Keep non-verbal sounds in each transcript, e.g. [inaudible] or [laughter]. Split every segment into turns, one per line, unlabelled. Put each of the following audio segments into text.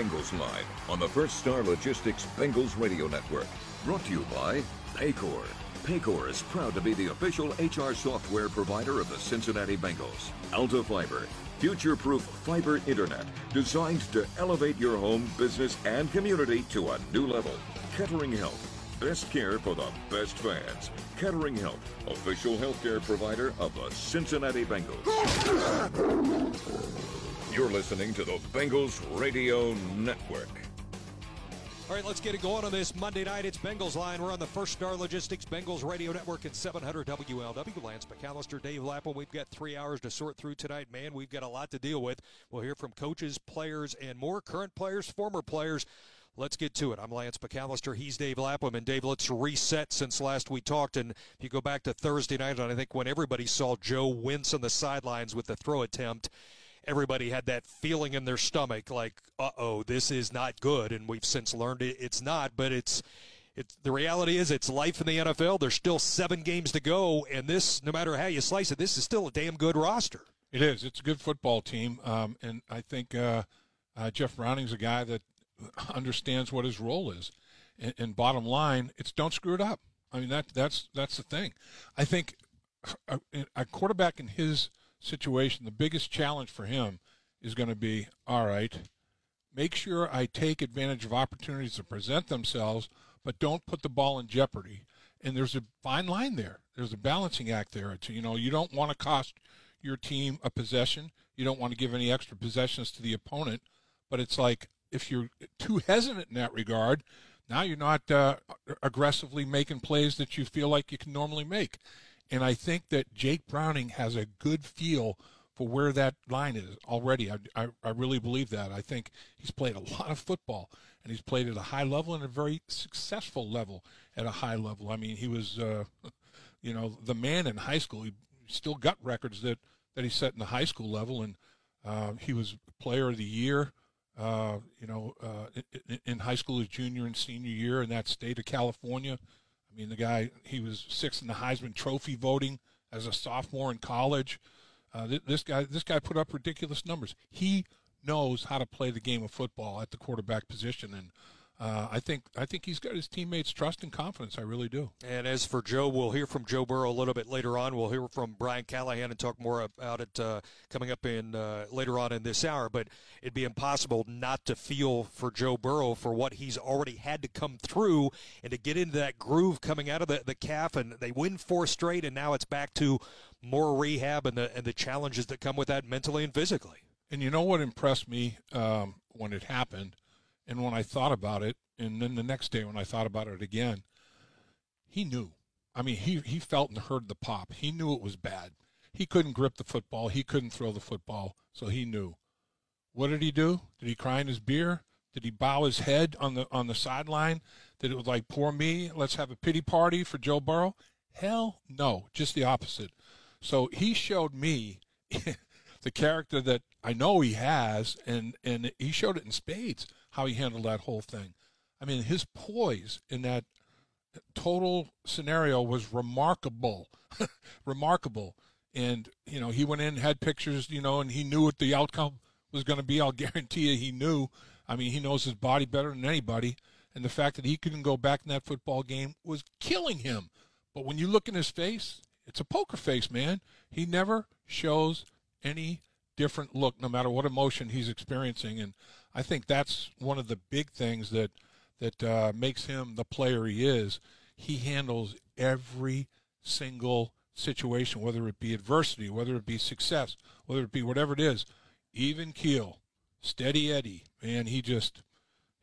Bengals
Live on the First Star Logistics Bengals Radio Network. Brought to you by Paycor. Paycor is proud to be the official HR software provider of the Cincinnati Bengals. Alta Fiber, future-proof fiber internet designed to elevate your home, business, and community to a new level. Kettering Health, best care for the best fans. Kettering Health, official healthcare provider of the Cincinnati Bengals. [laughs] You're listening to the Bengals Radio Network.
All right, let's get it going on this Monday night. It's Bengals Line. We're on the First Star Logistics Bengals Radio Network at 700 WLW. Lance McAllister, Dave Lapham. We've got three hours to sort through tonight. Man, we've got a lot to deal with. We'll hear from coaches, players, and more current players, former players. Let's get to it. I'm Lance McAllister. He's Dave Lapham. And Dave, let's reset since last we talked. And if you go back to Thursday night, and I think when everybody saw Joe wince on the sidelines with the throw attempt, everybody had that feeling in their stomach like, uh oh, this is not good. And we've since learned it, it's not, but it's. It's, the reality is it's life in the NFL. There's still seven games to go, and this, no matter how you slice it, this is still a damn good roster.
It is. It's a good football team, um, and I think uh, uh, Jeff Browning's a guy that understands what his role is. And, and, bottom line, it's don't screw it up. I mean that that's that's the thing. I think a, a quarterback in his situation, the biggest challenge for him is going to be all right. Make sure I take advantage of opportunities to present themselves, but don't put the ball in jeopardy. And there's a fine line there. There's a balancing act there. It's, you know, you don't want to cost your team a possession. You don't want to give any extra possessions to the opponent. But it's like if you're too hesitant in that regard, now you're not uh, aggressively making plays that you feel like you can normally make. And I think that Jake Browning has a good feel for where that line is already. I, I, I, really believe that. I think he's played a lot of football, and he's played at a high level and a very successful level at a high level. I mean, he was, uh, you know, the man in high school. He still got records that, that he set in the high school level, and uh, he was player of the year. Uh, you know, uh, in, in high school, his junior and senior year in that state of California. I mean, the guy, he was sixth in the Heisman Trophy voting as a sophomore in college. Uh, th- this guy, this guy put up ridiculous numbers. He knows how to play the game of football at the quarterback position, and uh, I think I think he's got his teammates' trust and confidence. I really do.
And as for Joe, we'll hear from Joe Burrow a little bit later on. We'll hear from Brian Callahan and talk more about it uh, coming up in uh, later on in this hour. But it'd be impossible not to feel for Joe Burrow for what he's already had to come through and to get into that groove coming out of the, the calf. And they win four straight, and now it's back to more rehab and the and the challenges that come with that mentally and physically.
And you know what impressed me um, when it happened and when I thought about it, and then the next day when I thought about it again, he knew. I mean, he, he felt and heard the pop. He knew it was bad. He couldn't grip the football. He couldn't throw the football, so he knew. What did he do? Did he cry in his beer? Did he bow his head on the on the sideline? Did it was like, poor me, let's have a pity party for Joe Burrow? Hell no, just the opposite. So he showed me [laughs] the character that I know he has, and, and he showed it in spades how he handled that whole thing. I mean, his poise in that total scenario was remarkable, [laughs] remarkable. And you know, he went in, had pictures, you know, and he knew what the outcome was going to be. I'll [laughs] guarantee you, he knew. I mean, he knows his body better than anybody, and the fact that he couldn't go back in that football game was killing him. But when you look in his face, it's a poker face, man. He never shows any different look, no matter what emotion he's experiencing, and I think that's one of the big things that that uh, makes him the player he is. He handles every single situation, whether it be adversity, whether it be success, whether it be whatever it is, even keel, steady Eddie. Man, he just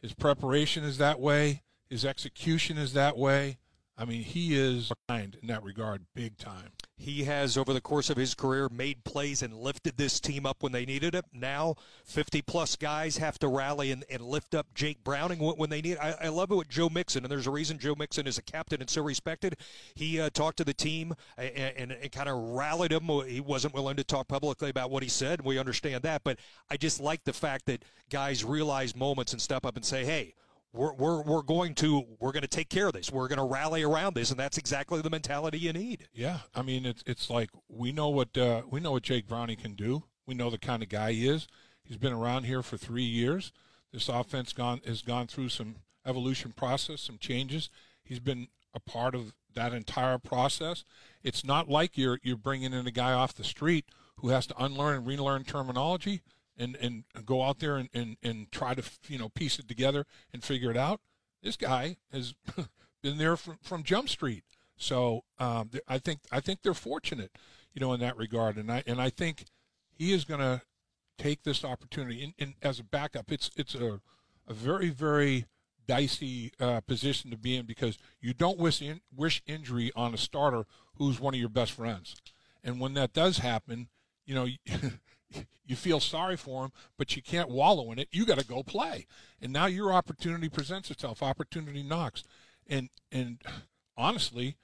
his preparation is that way, his execution is that way. I mean, he is behind in that regard, big time.
He has, over the course of his career, made plays and lifted this team up when they needed it. Now, 50 plus guys have to rally and, and lift up Jake Browning when they need. I, I, love it with Joe Mixon, and there's a reason Joe Mixon is a captain and so respected. He uh, talked to the team and, and, and kind of rallied them. He wasn't willing to talk publicly about what he said. We understand that. But I just like the fact that guys realize moments and step up and say, hey, we're, we're, we're going to we're going to take care of this. We're going to rally around this, and that's exactly the mentality you need.
Yeah, I mean it's it's like we know what uh, we know what Jake Browning can do. We know the kind of guy he is. He's been around here for three years. This offense gone has gone through some evolution process, some changes. He's been a part of that entire process. It's not like you're you're bringing in a guy off the street who has to unlearn and relearn terminology and, and go out there and, and, and try to you know piece it together and figure it out. This guy has [laughs] been there from, from Jump Street, so um, I think I think they're fortunate, you know, in that regard, and I and I think he is going to take this opportunity in, as a backup. It's it's a a very very dicey uh, position to be in because you don't wish in, wish injury on a starter who's one of your best friends, and when that does happen, you know. [laughs] you feel sorry for him, but you can't wallow in it. You got to go play. And now your opportunity presents itself. Opportunity knocks. And and honestly,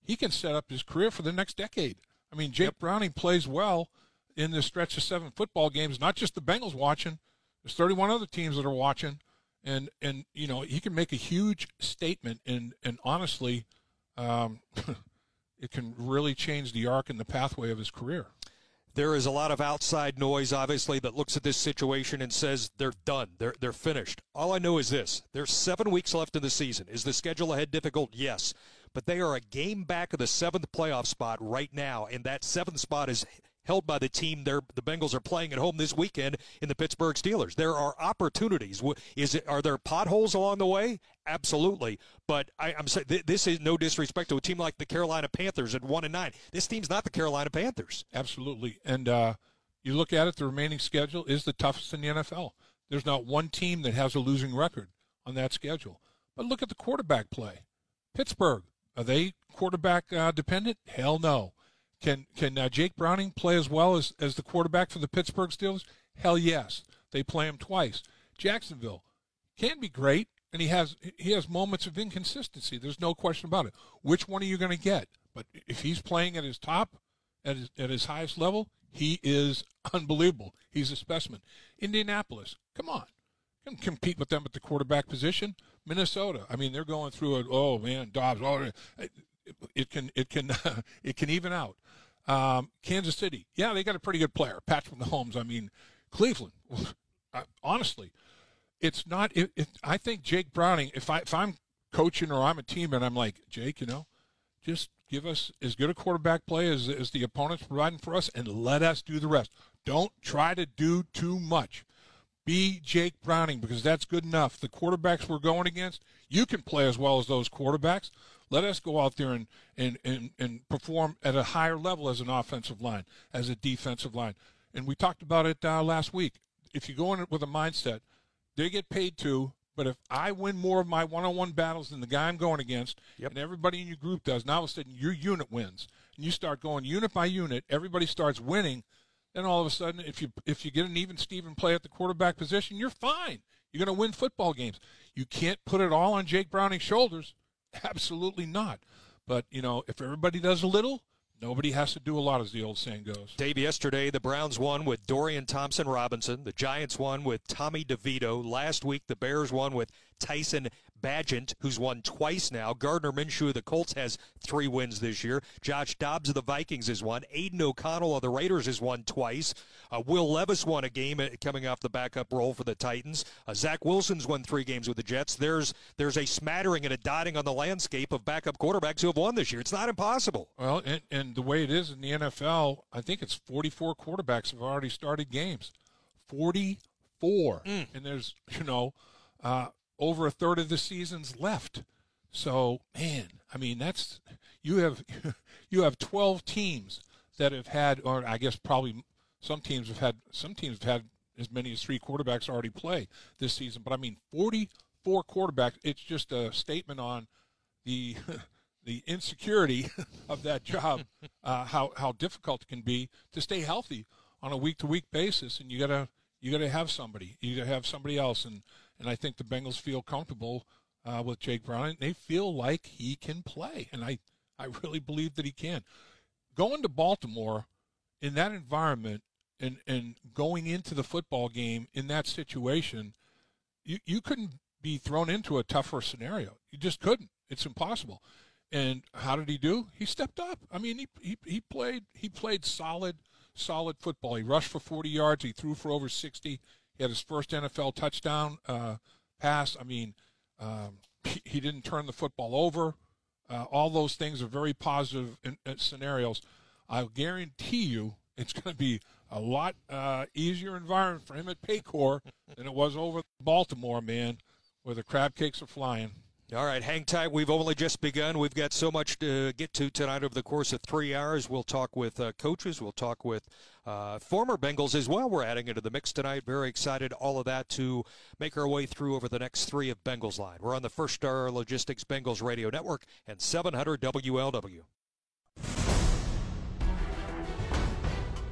he can set up his career for the next decade. I mean, Jake yep. Browning plays well in this stretch of seven football games. Not just the Bengals watching. There's 31 other teams that are watching, and and you know he can make a huge statement. And and honestly, um, [laughs] it can really change the arc and the pathway of his career.
There is a lot of outside noise, obviously, that looks at this situation and says they're done. They're, they're finished. All I know is this there's seven weeks left in the season. Is the schedule ahead difficult? Yes. But they are a game back of the seventh playoff spot right now, and that seventh spot is held by the team they're, the Bengals are playing at home this weekend in the Pittsburgh Steelers. There are opportunities. Is it are there potholes along the way? Absolutely. But I, am saying th- this is no disrespect to a team like the Carolina Panthers at one and nine. This team's not the Carolina Panthers.
Absolutely. And uh, you look at it, the remaining schedule is the toughest in the NFL. There's not one team that has a losing record on that schedule. But look at the quarterback play. Pittsburgh, are they quarterback uh, dependent? Hell no. Can can uh, Jake Browning play as well as, as the quarterback for the Pittsburgh Steelers? Hell yes. They play him twice. Jacksonville can be great, and he has he has moments of inconsistency. There's no question about it. Which one are you going to get? But if he's playing at his top, at his, at his highest level, he is unbelievable. He's a specimen. Indianapolis, come on, can compete with them at the quarterback position. Minnesota, I mean, they're going through it. Oh man, Dobbs. Oh, it can it can [laughs] it can even out. Um, Kansas City, yeah, they got a pretty good player, Patrick Mahomes. I mean, Cleveland. [laughs] honestly, it's not. It, it, I think Jake Browning. If I if I'm coaching or I'm a team and I'm like Jake, you know, just give us as good a quarterback play as as the opponent's providing for us, and let us do the rest. Don't try to do too much. Be Jake Browning because that's good enough. The quarterbacks we're going against, you can play as well as those quarterbacks. Let us go out there and, and, and, and perform at a higher level as an offensive line, as a defensive line. And we talked about it uh, last week. If you go in with a mindset, they get paid to, but if I win more of my one on one battles than the guy I'm going against, yep. and everybody in your group does, now all of a sudden your unit wins. And you start going unit by unit, everybody starts winning. Then all of a sudden, if you if you get an even Steven play at the quarterback position, you're fine. You're going to win football games. You can't put it all on Jake Browning's shoulders. Absolutely not. But, you know, if everybody does a little, Nobody has to do a lot, as the old saying goes.
Dave, yesterday the Browns won with Dorian Thompson Robinson. The Giants won with Tommy DeVito. Last week the Bears won with Tyson Bagent, who's won twice now. Gardner Minshew of the Colts has three wins this year. Josh Dobbs of the Vikings has won. Aidan O'Connell of the Raiders has won twice. Uh, Will Levis won a game uh, coming off the backup role for the Titans. Uh, Zach Wilson's won three games with the Jets. There's there's a smattering and a dotting on the landscape of backup quarterbacks who have won this year. It's not impossible.
Well, and, and the way it is in the NFL, I think it's 44 quarterbacks have already started games. 44. Mm. And there's, you know, uh, over a third of the season's left. So, man, I mean, that's you have [laughs] you have 12 teams that have had, or I guess probably some teams have had some teams have had as many as three quarterbacks already play this season. But I mean, 44 quarterbacks. It's just a statement on the [laughs] the insecurity [laughs] of that job, uh, how how difficult it can be to stay healthy on a week to week basis, and you gotta you gotta have somebody, you gotta have somebody else, and and I think the Bengals feel comfortable uh, with Jake Browning. They feel like he can play, and I I really believe that he can. Going to Baltimore in that environment and and going into the football game in that situation, you you couldn't be thrown into a tougher scenario. You just couldn't. It's impossible. And how did he do? He stepped up. I mean, he, he, he played he played solid solid football. He rushed for 40 yards. He threw for over 60. He had his first NFL touchdown uh, pass. I mean, um, he, didn't turn the football over. Uh, all those things are very positive in, in scenarios. I'll guarantee you it's going to be a lot uh, easier environment for him at Paycor than it was over Baltimore, man, where the crab cakes are flying.
All right, hang tight. We've only just begun. We've got so much to get to tonight over the course of three hours. We'll talk with uh, coaches. We'll talk with uh, former Bengals as well. We're adding into the mix tonight. Very excited. All of that to make our way through over the next three of Bengals Line. We're on the First Star Logistics Bengals Radio Network and 700 WLW.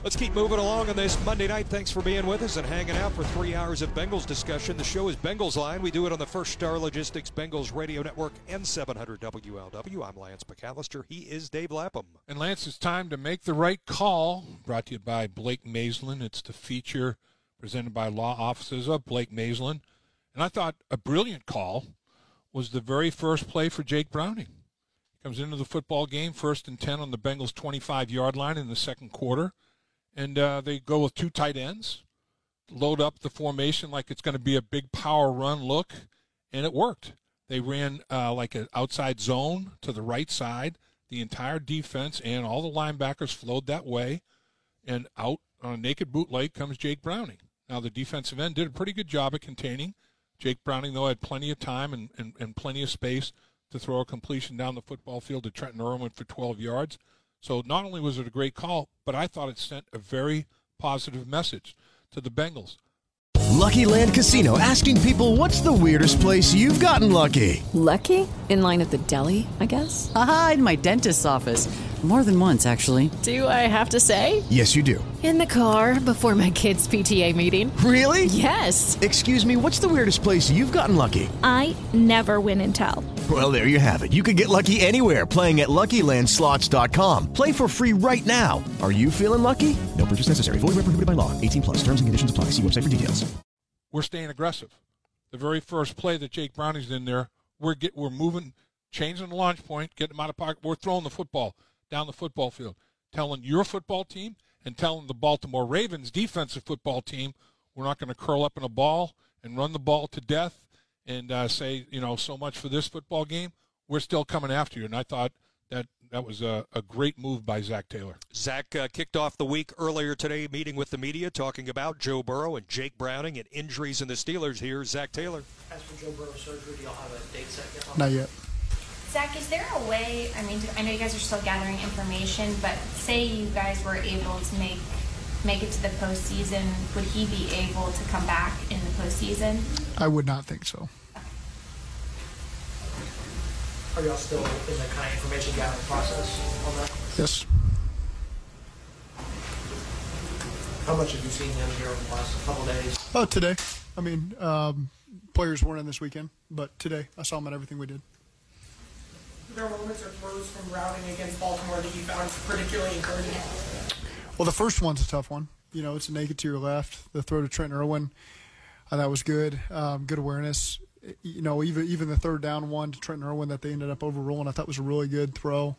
Let's keep moving along on this Monday night. Thanks for being with us and hanging out for three hours of Bengals discussion. The show is Bengals Line. We do it on the First Star Logistics Bengals Radio Network and 700 WLW. I'm Lance McAllister. He is Dave Lapham.
And Lance, it's time to make the right call. Brought to you by Blake Maislin. It's the feature presented by law offices of Blake Maislin. And I thought a brilliant call was the very first play for Jake Browning. He comes into the football game, first and 10 on the Bengals' 25 yard line in the second quarter and uh, they go with two tight ends, load up the formation like it's going to be a big power run look, and it worked. They ran uh, like an outside zone to the right side. The entire defense and all the linebackers flowed that way, and out on a naked bootleg comes Jake Browning. Now the defensive end did a pretty good job at containing. Jake Browning, though, had plenty of time and, and, and plenty of space to throw a completion down the football field to Trenton Irwin for 12 yards. So not only was it a great call, but I thought it sent a very positive message to the Bengals.
Lucky Land Casino asking people what's the weirdest place you've gotten lucky?
Lucky? In line at the deli, I guess?
Aha, in my dentist's office. More than once, actually.
Do I have to say?
Yes, you do.
In the car before my kids' PTA meeting.
Really?
Yes.
Excuse me, what's the weirdest place you've gotten lucky?
I never win and tell.
Well, there you have it. You can get lucky anywhere playing at LuckyLandSlots.com. Play for free right now. Are you feeling lucky? No purchase necessary. Void where prohibited by law. 18 plus. Terms and conditions apply. See website for details.
We're staying aggressive. The very first play that Jake Browning's in there, we're get we're moving, changing the launch point, getting them out of pocket. We're throwing the football down the football field, telling your football team and telling the Baltimore Ravens defensive football team we're not going to curl up in a ball and run the ball to death and uh, say, you know, so much for this football game. We're still coming after you. And I thought that that was a, a great move by Zac Taylor.
Zac uh, kicked off the week earlier today, meeting with the media, talking about Joe Burrow and Jake Browning and injuries in the Steelers. Here's Zac Taylor.
As for Joe Burrow's surgery, do y'all have a date set yet?
Not yet.
Zac, is there a way? I mean, I know you guys are still gathering information, but say you guys were able to make make it to the postseason, would he be able to come back in the postseason?
I would not think so.
Are y'all still in the kind of information gathering process on that?
Yes.
How much have you seen him here over the last couple days?
Oh, today. I mean, um, players weren't in this weekend, but today I saw him at everything we did
there moments or throws from Browning against Baltimore that you found particularly encouraging?
Well, the first one's a tough one. You know, it's a naked to your left. The throw to Trent Irwin, uh, that was good. Um, good awareness. You know, even even the third down one to Trent Irwin that they ended up overruling, I thought was a really good throw.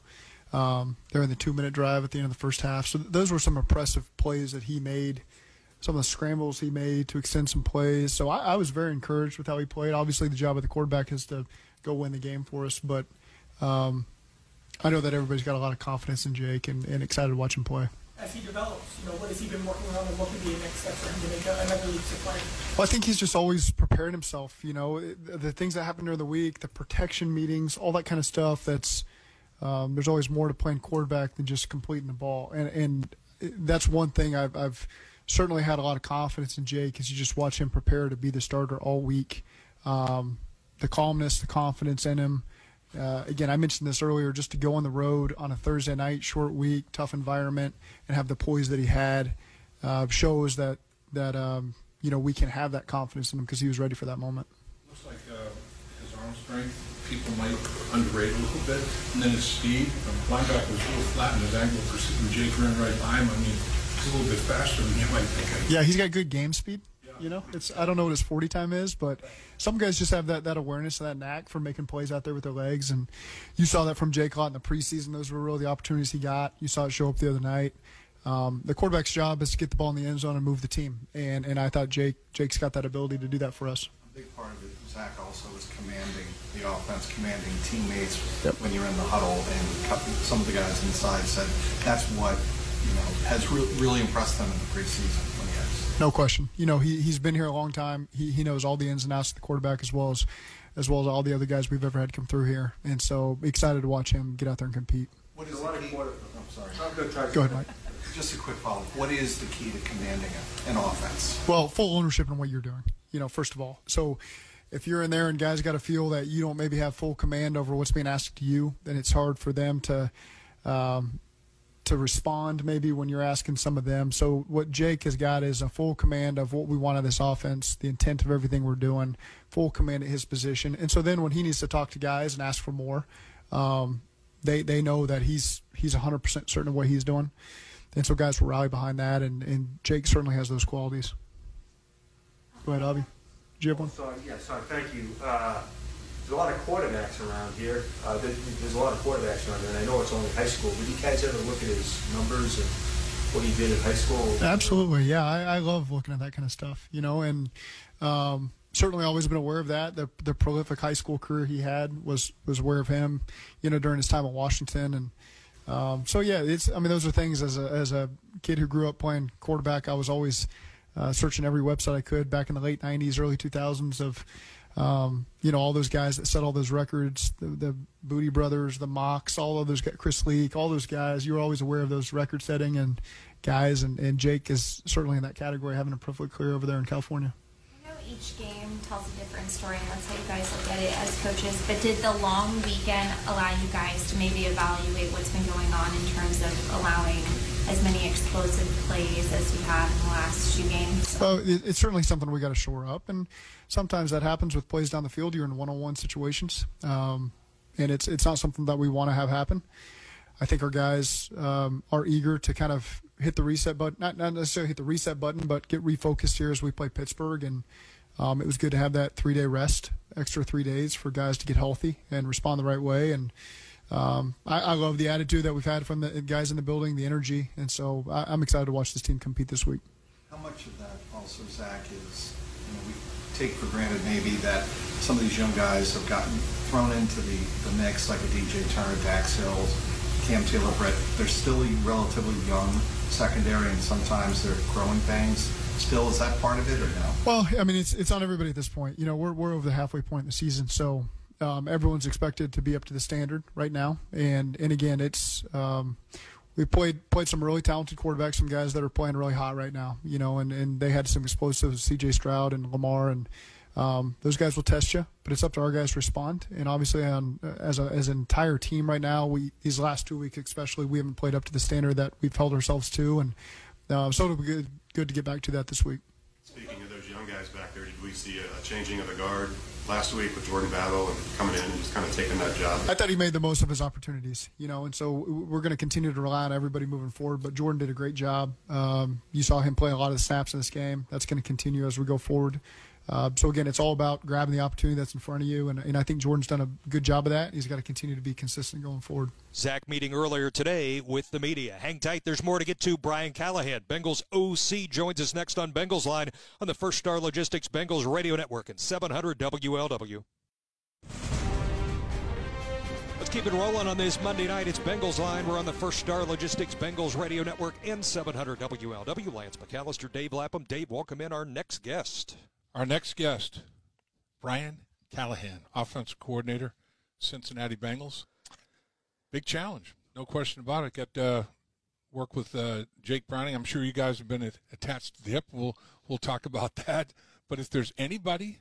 Um, they're in the two minute drive at the end of the first half. So those were some impressive plays that he made. Some of the scrambles he made to extend some plays. So I, I was very encouraged with how he played. Obviously, the job of the quarterback is to go win the game for us, but um, I know that everybody's got a lot of confidence in Jake and, and excited to watch him play.
As he develops, you know, what has he been working on and what could be a next step for him to make another league player?
Well, I think he's just always preparing himself. You know, the things that happen during the week, the protection meetings, all that kind of stuff. That's um, there's always more to playing quarterback than just completing the ball, and and that's one thing I've, I've certainly had a lot of confidence in Jake as you just watch him prepare to be the starter all week. Um, the calmness, the confidence in him uh, again, I mentioned this earlier, just to go on the road on a Thursday night, short week, tough environment, and have the poise that he had uh, shows that that um, you know we can have that confidence in him because he was ready for that moment.
Looks like uh, his arm strength people might underrate a little bit, and then his speed. Um, linebacker was a little flat in his ankle for Jake ran right by him. I mean, he's a little bit faster than you might think.
Yeah, he's got good game speed. You know, it's I don't know what his 40 time is, but some guys just have that, that awareness and that knack for making plays out there with their legs. And you saw that from Jake Lott in the preseason. Those were really the opportunities he got. You saw it show up the other night. Um, the quarterback's job is to get the ball in the end zone and move the team. And and I thought Jake Jake's got that ability to do that for us.
A big part of it, Zac, also is commanding the offense, commanding teammates yep. when you're in the huddle. And some of the guys inside said that's what you know has re- really impressed them in the preseason.
No question. You know, he he's been here a long time. He he knows all the ins and outs of the quarterback as well as as well as all the other guys we've ever had come through here. And so excited to watch him get out there and compete.
What is the key? I'm sorry. I'm
going to try. Go ahead, Mike.
Just a quick follow up. What is the key to commanding an offense?
Well, full ownership in what you're doing. You know, first of all, so if you're in there and guys got to feel that you don't maybe have full command over what's being asked to you, then it's hard for them to um, to respond maybe when you're asking some of them. So what Jake has got is a full command of what we want of this offense, the intent of everything we're doing, full command at his position. And so then when he needs to talk to guys and ask for more, um, they they know that he's he's 100% certain of what he's doing. And so guys will rally behind that, and, and Jake certainly has those qualities. Go ahead, Avi. Do you have one?
Sorry, yeah, sorry, thank you. Uh, there's a lot of quarterbacks around here. Uh, there's a lot of quarterbacks around here, and I know it's only high school. But you guys ever look at his numbers and what he did in high school?
Absolutely, yeah. I, I love looking at that kind of stuff, you know, and um, certainly always been aware of that. The the prolific high school career he had was was aware of him, you know, during his time at Washington, and um, so yeah, it's. I mean, those are things as a as a kid who grew up playing quarterback. I was always uh, searching every website I could back in the late '90s, early 2000s of um, you know, all those guys that set all those records, the, the Booty Brothers, the Mocs, all of those, Chris Leak, all those guys, you were always aware of those record setting and guys. And, and Jake is certainly in that category, having a prolific career over there in California.
I know each game tells a different story, and that's how you guys look at it as coaches. But did the long weekend allow you guys to maybe evaluate what's been going on in terms of allowing as many explosive plays as you have in the last two games?
It's certainly something we got to shore up, and sometimes that happens with plays down the field. You're in one-on-one situations, um, and it's it's not something that we want to have happen. I think our guys um, are eager to kind of hit the reset button, not not necessarily hit the reset button, but get refocused here as we play Pittsburgh. And um, it was good to have that three-day rest, extra three days for guys to get healthy and respond the right way. And um, I, I, love the attitude that we've had from the guys in the building, the energy, and so I, am excited to watch this team compete this week.
How much of that also, Zac, is you know, we take for granted maybe that some of these young guys have gotten thrown into the, the mix, like a DJ Turner, Dax Hill, Cam Taylor, Britt. They're still relatively young secondary, and sometimes they're growing pains. Still, is that part of it or no?
Well, I mean, it's it's on everybody at this point. You know, we're we're over the halfway point in the season, so um, everyone's expected to be up to the standard right now, and and again, it's um, we played played some really talented quarterbacks, some guys that are playing really hot right now, you know, and, and they had some explosives, C.J. Stroud and Lamar, and um, those guys will test you, but it's up to our guys to respond. And obviously, on as a, as an entire team right now, we these last two weeks especially, we haven't played up to the standard that we've held ourselves to, and uh, so it'll be good good to get back to that this week.
Speaking of those young guys back there, did we see a changing of the guard last week with Jordan Battle and coming in and just kind of taking that job.
I thought he made the most of his opportunities, you know, and so we're going to continue to rely on everybody moving forward. But Jordan did a great job. Um, you saw him play a lot of the snaps in this game. That's going to continue as we go forward. Uh, so again, it's all about grabbing the opportunity that's in front of you, and, and I think Jordan's done a good job of that. He's got to continue to be consistent going forward.
Zac meeting earlier today with the media. Hang tight. There's more to get to. Brian Callahan, Bengals OC, joins us next on Bengals Line on the First Star Logistics Bengals Radio Network and 700 WLW. Let's keep it rolling on this Monday night. It's Bengals Line. We're on the First Star Logistics Bengals Radio Network and 700 WLW. Lance McAllister, Dave Lapham. Dave, welcome in our next guest.
Our next guest, Brian Callahan, offensive coordinator, Cincinnati Bengals. Big challenge, no question about it. Got uh, work with uh, Jake Browning. I'm sure you guys have been attached to the hip. We'll we'll talk about [laughs] that. But if there's anybody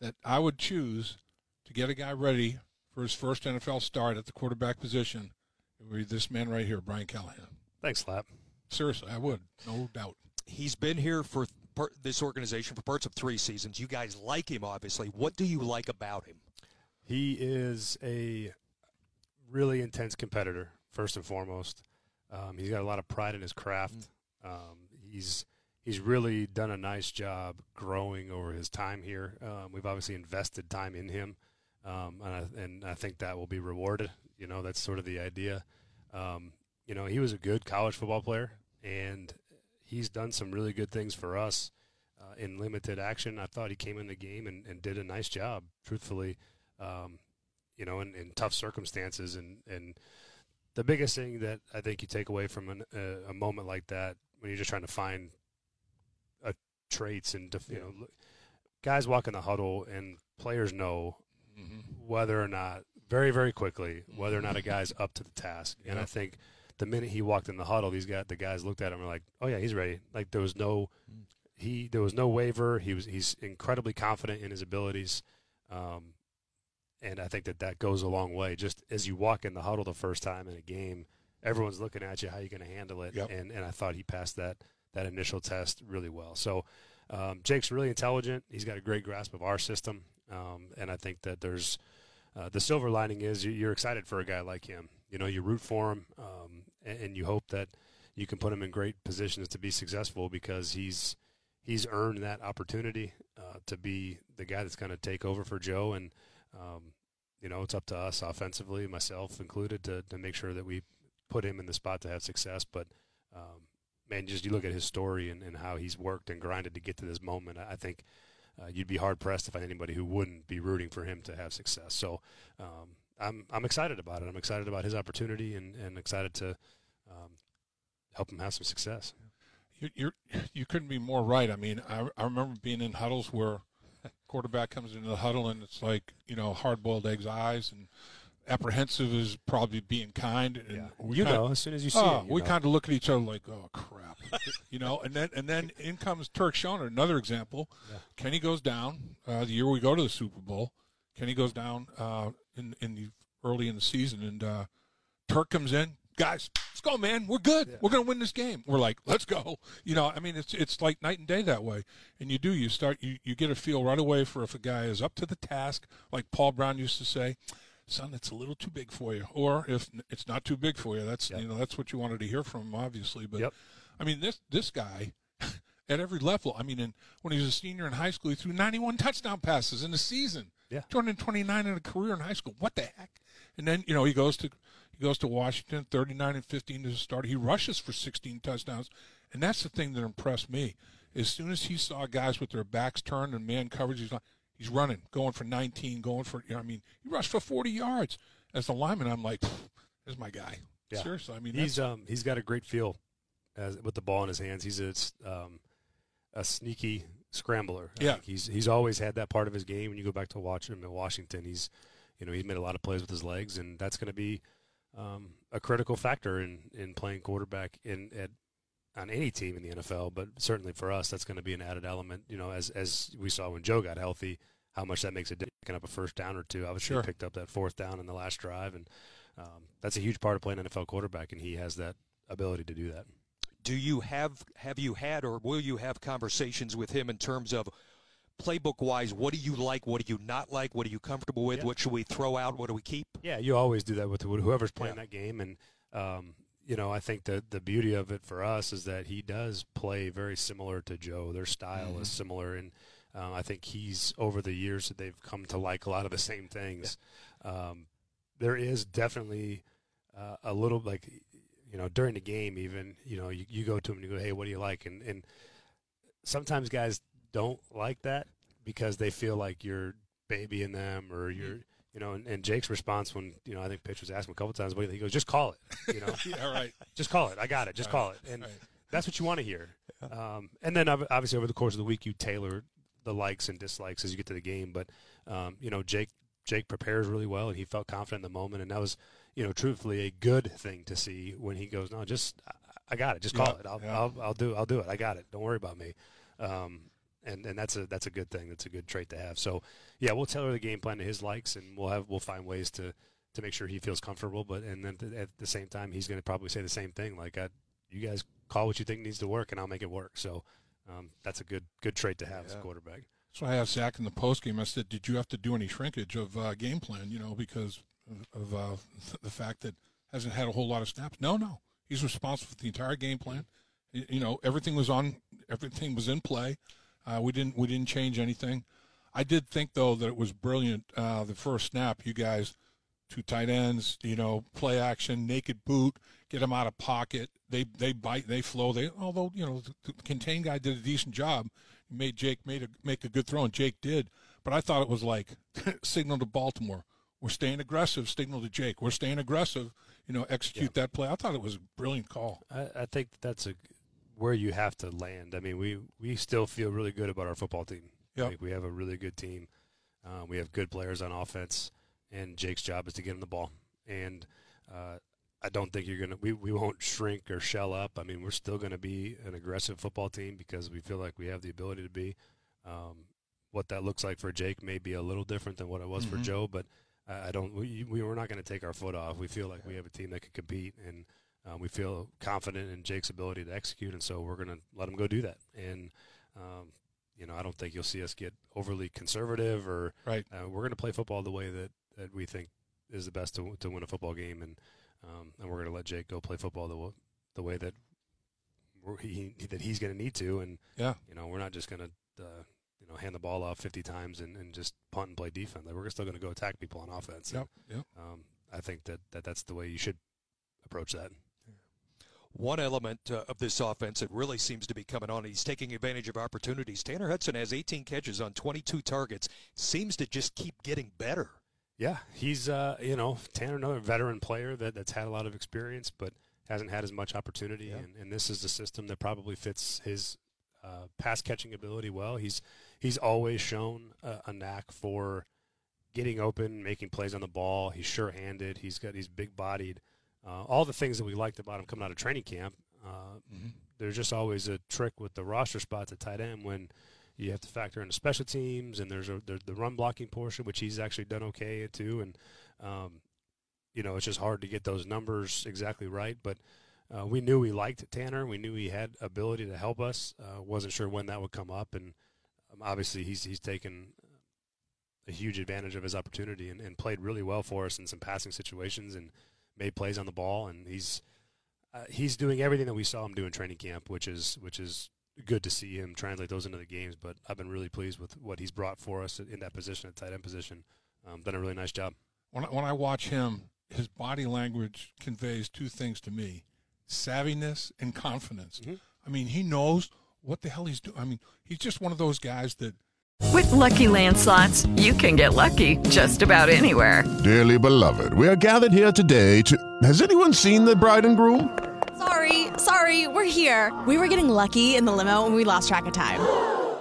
that I would choose to get a guy ready for his first NFL start at the quarterback position, it would be this man right here, Brian Callahan.
Thanks, Lap.
Seriously, I would, no doubt.
He's been here for part, this organization for parts of three seasons. You guys like him, obviously. What do you like about him?
He is a really intense competitor, first and foremost. Um, he's got a lot of pride in his craft. Um, he's he's really done a nice job growing over his time here. Um, we've obviously invested time in him, um, and, I, and I think that will be rewarded. You know, that's sort of the idea. Um, you know, he was a good college football player, and he's done some really good things for us uh, in limited action. I thought he came in the game and, and did a nice job, truthfully. Um, you know, in, in tough circumstances, and and the biggest thing that I think you take away from an, uh, a moment like that when you're just trying to find a traits and def- you know guys walk in the huddle and players know whether or not very very quickly whether or not a guy's up to the task. And I think the minute he walked in the huddle these guys the guys looked at him and were like oh yeah he's ready like there was no he there was no waiver he was he's incredibly confident in his abilities um, and I think that that goes a long way. Just as you walk in the huddle the first time in a game, everyone's looking at you, how you going to handle it,
Yep.
and and I thought he passed that that initial test really well. So um, Jake's really intelligent. He's got a great grasp of our system, um, and I think that there's uh, the silver lining is you- you're excited for a guy like him. You know, you root for him, um, and, and you hope that you can put him in great positions to be successful because he's he's earned that opportunity uh, to be the guy that's going to take over for Joe. And um, you know, it's up to us offensively, myself included, to to make sure that we put him in the spot to have success. But um, man, just you look at his story and, and how he's worked and grinded to get to this moment. I I think uh, you'd be hard pressed to find anybody who wouldn't be rooting for him to have success. So um, I'm I'm excited about it. I'm excited about his opportunity and, and excited to um, help him have some success.
You, you're you couldn't be more right. I mean, I I remember being in huddles where quarterback comes into the huddle and it's like you know hard boiled eggs eyes and apprehensive is probably being kind and we
You
kinda-
know, as soon as you see
Oh,
it, you
we
know.
kind of look at each other like oh crap [laughs] you know and then and then in comes Turk Schonert another example Yeah. Kenny goes down uh, the year we go to the Super Bowl Kenny goes down uh, in in the early in the season and uh, Turk comes in guys let's go man. We're good. We're gonna win this game. We're like let's go. You know I mean it's it's like night and day that way. And you do you start you, you get a feel right away for if a guy is up to the task like Paul Brown used to say son it's a little too big for you. Or if it's not too big for you that's you know that's what you wanted to hear from him obviously. But I mean this this guy [laughs] at every level I mean in, when he was a senior in high school he threw 91 touchdown passes in a season
Yeah.
229 in a career in high school. What the heck? And then you know he goes to he goes to Washington 39 and 15 as a starter he rushes for 16 touchdowns. And that's the thing that impressed me. As soon as he saw guys with their backs turned and man coverage he's like he's running going for 19 going for you know I mean he rushed for 40 yards. As the lineman I'm like there's my guy.
Yeah.
seriously I mean
he's um he's got a great feel as with the ball in his hands. He's a um a sneaky scrambler.
Yeah.
he's he's always had that part of his game. When you go back to watch him in Washington, he's you know he's made a lot of plays with his legs, and that's going to be um, a critical factor in in playing quarterback in at on any team in the NFL. But certainly for us, that's going to be an added element. You know, as as we saw when Joe got healthy, how much that makes a difference. Picking up a first down or two. Obviously,
Sure.
picked up that fourth down in the last drive, and um, that's a huge part of playing NFL quarterback, and he has that ability to do that.
Do you have have you had or will you have conversations with him in terms of playbook wise? What do you like? What do you not like? What are you comfortable with? What should we throw out? What do we keep?
Yeah, you always do that with whoever's playing that game, and um, you know I think the the beauty of it for us is that he does play very similar to Joe. Their style is
Mhm.
similar, and uh, I think he's over the years that they've come to like a lot of the same things. Um, there is definitely uh, a little like you know during the game even you know you, you go to him and you go hey what do you like? And and sometimes guys don't like that because they feel like you're babying them or you're you know and, and Jake's response when you know I think Pitch was asking him a couple times what do you think? he goes just call it you know? [laughs]
Yeah, right.
just call it. I got it. Just call it. And that's what you want to hear um, and then obviously over the course of the week you tailor the likes and dislikes as you get to the game. But um, you know Jake Jake prepares really well and he felt confident in the moment. And that was you know truthfully a good thing to see when he goes no just I, got it just call
Yeah,
it I'll,
yeah.
I'll I'll do I'll do it I got it don't worry about me um, and and that's a that's a good thing. That's a good trait to have. So yeah, we'll tailor the game plan to his likes, and we'll have we'll find ways to to make sure he feels comfortable. But and then at the same time, he's going to probably say the same thing. Like, I, you guys call what you think needs to work, and I'll make it work. So um, that's a good good trait to have yeah. as a quarterback.
So I asked Zac in the post game. I said, "Did you have to do any shrinkage of uh, game plan? You know, because of, uh, [laughs] the fact that hasn't had a whole lot of snaps." No, no, he's responsible for the entire game plan. You know, everything was on, everything was in play. Uh, we didn't we didn't change anything. I did think though that it was brilliant. Uh, the first snap, you guys, two tight ends, you know, play action, naked boot, get them out of pocket. They they bite, they flow. They although you know the, the contain guy did a decent job, made Jake made a make a good throw, and Jake did. But I thought it was like [laughs] signal to Baltimore. We're staying aggressive. Signal to Jake. We're staying aggressive. You know, execute yeah. that play. I thought it was a brilliant call.
I, I think that's a where you have to land. I mean, we we still feel really good about our football team.
Yep. Like
we have a really good team. Uh, we have good players on offense, and Jake's job is to get him the ball. And uh, I don't think you're gonna. We, we won't shrink or shell up. I mean, we're still going to be an aggressive football team because we feel like we have the ability to be. Um, what that looks like for Jake may be a little different than what it was mm-hmm. for Joe, but I don't. We, we are not going to take our foot off. We feel like we have a team that can compete and um, we feel confident in Jake's ability to execute, and so we're going to let him go do that. And um, you know, I don't think you'll see us get overly conservative, or
right.
Uh, we're going to play football the way that, that we think is the best to, to win a football game, and um, and we're going to let Jake go play football the the way that he that he's going to need to, and
yeah,
you know, we're not just going to. Uh, you know, hand the ball off 50 times and, and just punt and play defense. Like we're still going to go attack people on offense.
Yep,
and,
yep.
Um, I think that, that that's the way you should approach that
one element uh, of this offense that really seems to be coming on. He's taking advantage of opportunities. Tanner Hudson has 18 catches on 22 targets. Seems to just keep getting better.
Yeah, he's uh, you know Tanner, another veteran player that, that's had a lot of experience, but hasn't had as much opportunity. Yeah. And, and, this is a system that probably fits his uh, pass catching ability well. He's he's always shown a, a knack for getting open, making plays on the ball. He's sure handed. He's got he's big bodied uh, all the things that we liked about him coming out of training camp. Uh, mm-hmm. There's just always a trick with the roster spots at tight end when you have to factor in the special teams and there's a there's the run blocking portion, which he's actually done okay at too. And um, you know, it's just hard to get those numbers exactly right, but. Uh, we knew we liked Tanner. We knew he had ability to help us. Uh, wasn't sure when that would come up, and um, obviously he's he's taken a huge advantage of his opportunity and, and, played really well for us in some passing situations. And made plays on the ball, and he's uh, he's doing everything that we saw him do in training camp, which is which is good to see him translate those into the games. But I've been really pleased with what he's brought for us in that position, at tight end position. Um, done a really nice job.
When I, when I watch him, his body language conveys two things to me: savviness and confidence. Mm-hmm. I mean, he knows what the hell he's doing. I mean, he's just one of those guys that
with lucky landslots, you can get lucky just about anywhere.
Dearly beloved, we are gathered here today to. Has anyone seen the bride and groom?
Sorry, sorry, we're here. We were getting lucky in the limo and we lost track of time.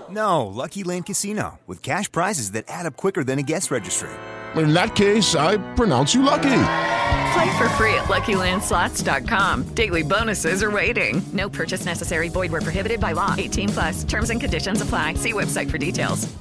No, Lucky Land Casino, with cash prizes that add up quicker than a guest registry.
In that case, I pronounce you lucky.
Play for free at LuckyLandSlots.com. Daily bonuses are waiting. No purchase necessary. Void where prohibited by law. 18 plus. Terms and conditions apply. See website for details.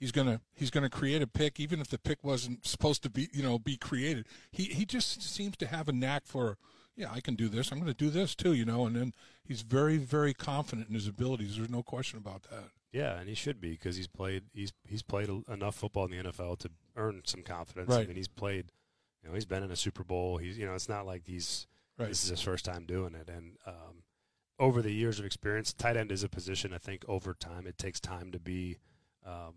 He's gonna he's gonna create a pick, even if the pick wasn't supposed to be you know be created. He he just seems to have a knack for yeah I can do this. I'm going to do this too, you know. And then he's very very confident in his abilities. There's no question about that.
Yeah, and he should be because he's played he's he's played enough football in the NFL to earn some confidence.
Right.
I mean, he's played you know, he's been in a Super Bowl. He's, you know, it's not like he's
right.
this is his first time doing it. And um, over the years of experience, tight end is a position. I think over time, it takes time to be um,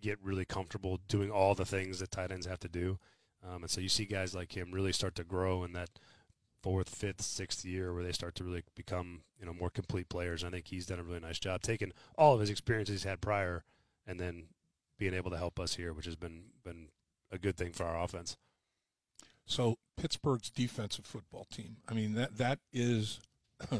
get really comfortable doing all the things that tight ends have to do. Um, and so you see guys like him really start to grow in that fourth, fifth, sixth year where they start to really become you know more complete players. I think he's done a really nice job taking all of his experiences he's had prior and then being able to help us here, which has been been a good thing for our offense.
So Pittsburgh's defensive football team. I mean that that is [clears throat]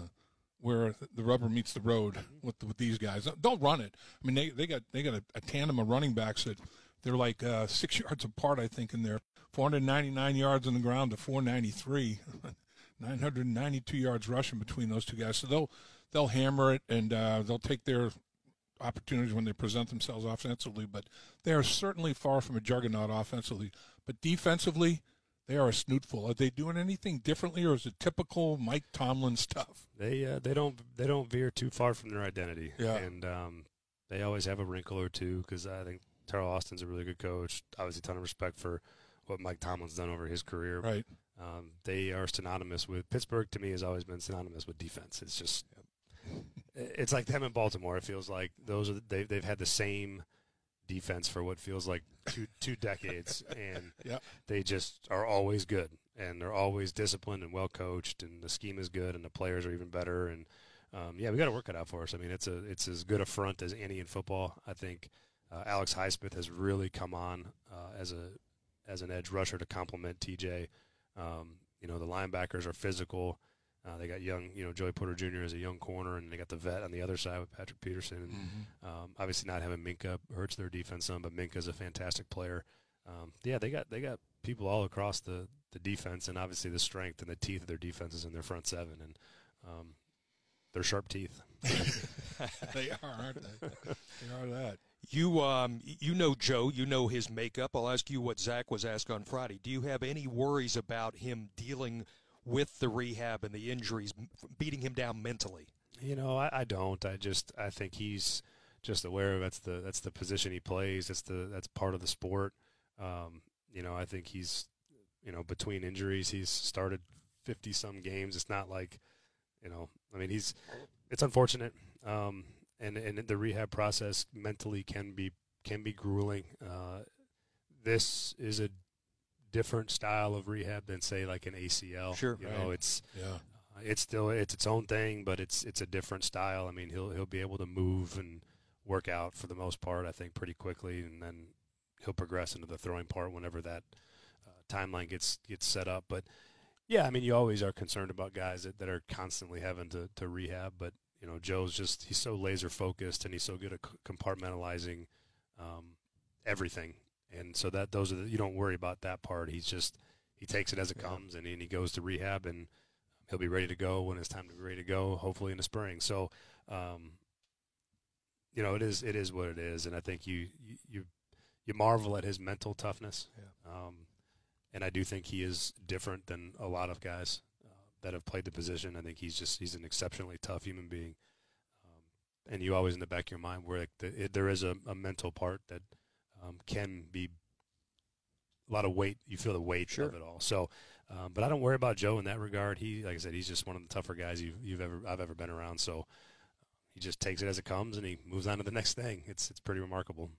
where the rubber meets the road with with these guys. Don't run it. I mean they they got they got a, a tandem of running backs that they're like uh, six [laughs] yards apart. I think in there, 499 yards on the ground to 493, [laughs] 992 yards rushing between those two guys. So they'll they'll hammer it and uh, they'll take their opportunities when they present themselves offensively, but they are certainly far from a juggernaut offensively. But defensively, they are a snootful. Are they doing anything differently, or is it typical Mike Tomlin stuff?
They uh, they don't they don't veer too far from their identity.
Yeah.
and um, they always have a wrinkle or two because I think Teryl Austin's a really good coach. Obviously, a ton of respect for what Mike Tomlin's done over his career.
Right.
Um, they are synonymous with Pittsburgh. To me, has always been synonymous with defense. It's just it's like them in Baltimore. It feels like those are they they've had the same defense for what feels like two two decades, [laughs] and
Yep.
they just are always good, and they're always disciplined and well coached, and the scheme is good, and the players are even better, and um, yeah, we got to work it out for us. I mean, it's a it's as good a front as any in football. I think uh, Alex Highsmith has really come on uh, as a as an edge rusher to complement TJ. Um, you know, the linebackers are physical. Uh, they got young, you know, Joey Porter Jr. as a young corner, and they got the vet on the other side with Patrick Peterson. And um, obviously, not having Minkah hurts their defense some, but Minkah's a fantastic player. Um, yeah, they got they got people all across the, the defense, and obviously the strength and the teeth of their defense is in their front seven, and um, they're sharp teeth. [laughs] [laughs]
they are, aren't they? They are that.
You um you know Joe, you know his makeup. I'll ask you what Zac was asked on Friday. Do you have any worries about him dealing with the rehab and the injuries, beating him down mentally?
You know, I, I don't. I just I think he's just aware of that's the that's the position he plays. That's the that's part of the sport. Um, you know, I think he's you know between injuries he's started fifty some games. It's not like you know. I mean, he's it's unfortunate. Um, and and the rehab process mentally can be can be grueling. Uh, this is a different style of rehab than say like an ACL.
Sure.
you know, it's
Yeah.
uh, it's still it's its own thing, but it's it's a different style. I mean, he'll he'll be able to move and work out for the most part. I think pretty quickly, and then he'll progress into the throwing part whenever that uh, timeline gets gets set up. But yeah, I mean, you always are concerned about guys that, that are constantly having to, to rehab. But you know, Joe's just he's so laser focused and he's so good at c- compartmentalizing um, everything, and so that those are the, you don't worry about that part. He's just he takes it as it comes, and, and he goes to rehab and he'll be ready to go when it's time to be ready to go. Hopefully in the spring. So, um, you know, it is it is what it is, and I think you you you, marvel at his mental toughness. Um, and I do think he is different than a lot of guys uh, that have played the position. I think he's just he's an exceptionally tough human being. Um, and you always in the back of your mind where like the, it, there is a, a mental part that um, can be a lot of weight. You feel the weight of it all. So, um, but I don't worry about Joe in that regard. He, like I said, he's just one of the tougher guys you've, you've ever I've ever been around. So he just takes it as it comes and he moves on to the next thing. It's it's pretty remarkable.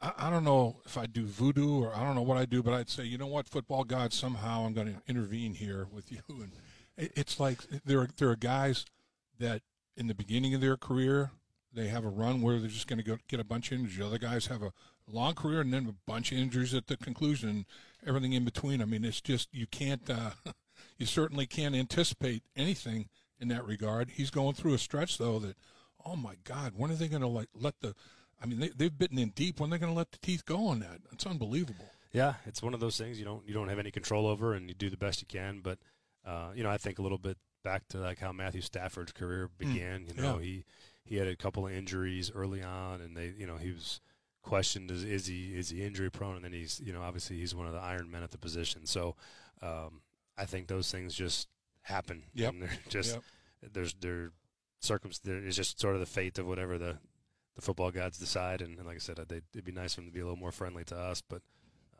I, I don't know if I do voodoo or I don't know what I do, but I'd say, you know what, football God, somehow I'm going to intervene here with [laughs] you. And it, it's like there are, there are guys that in the beginning of their career, they have a run where they're just going to go get a bunch of injuries. Other guys have a long career and then a bunch of injuries at the conclusion and everything in between. I mean, it's just, you can't, uh, [laughs] you certainly can't anticipate anything in that regard. He's going through a stretch, though, that, oh my God, when are they going to like let the, I mean, they, they've bitten in deep. When are they going to let the teeth go on that? It's unbelievable.
Yeah, it's one of those things you don't you don't have any control over, and you do the best you can. But uh, you know, I think a little bit back to like how Matthew Stafford's career began. You know,
yeah.
he he had a couple of injuries early on, and they you know he was questioned as is he is he injury prone, and then he's you know obviously he's one of the iron men at the position. So um, I think those things just happen.
Yep.
And they're [laughs] just
Yep.
there's they're circumstance. It's just sort of the fate of whatever the the football gods decide. And, and like I said, they'd, it'd be nice for them to be a little more friendly to us, but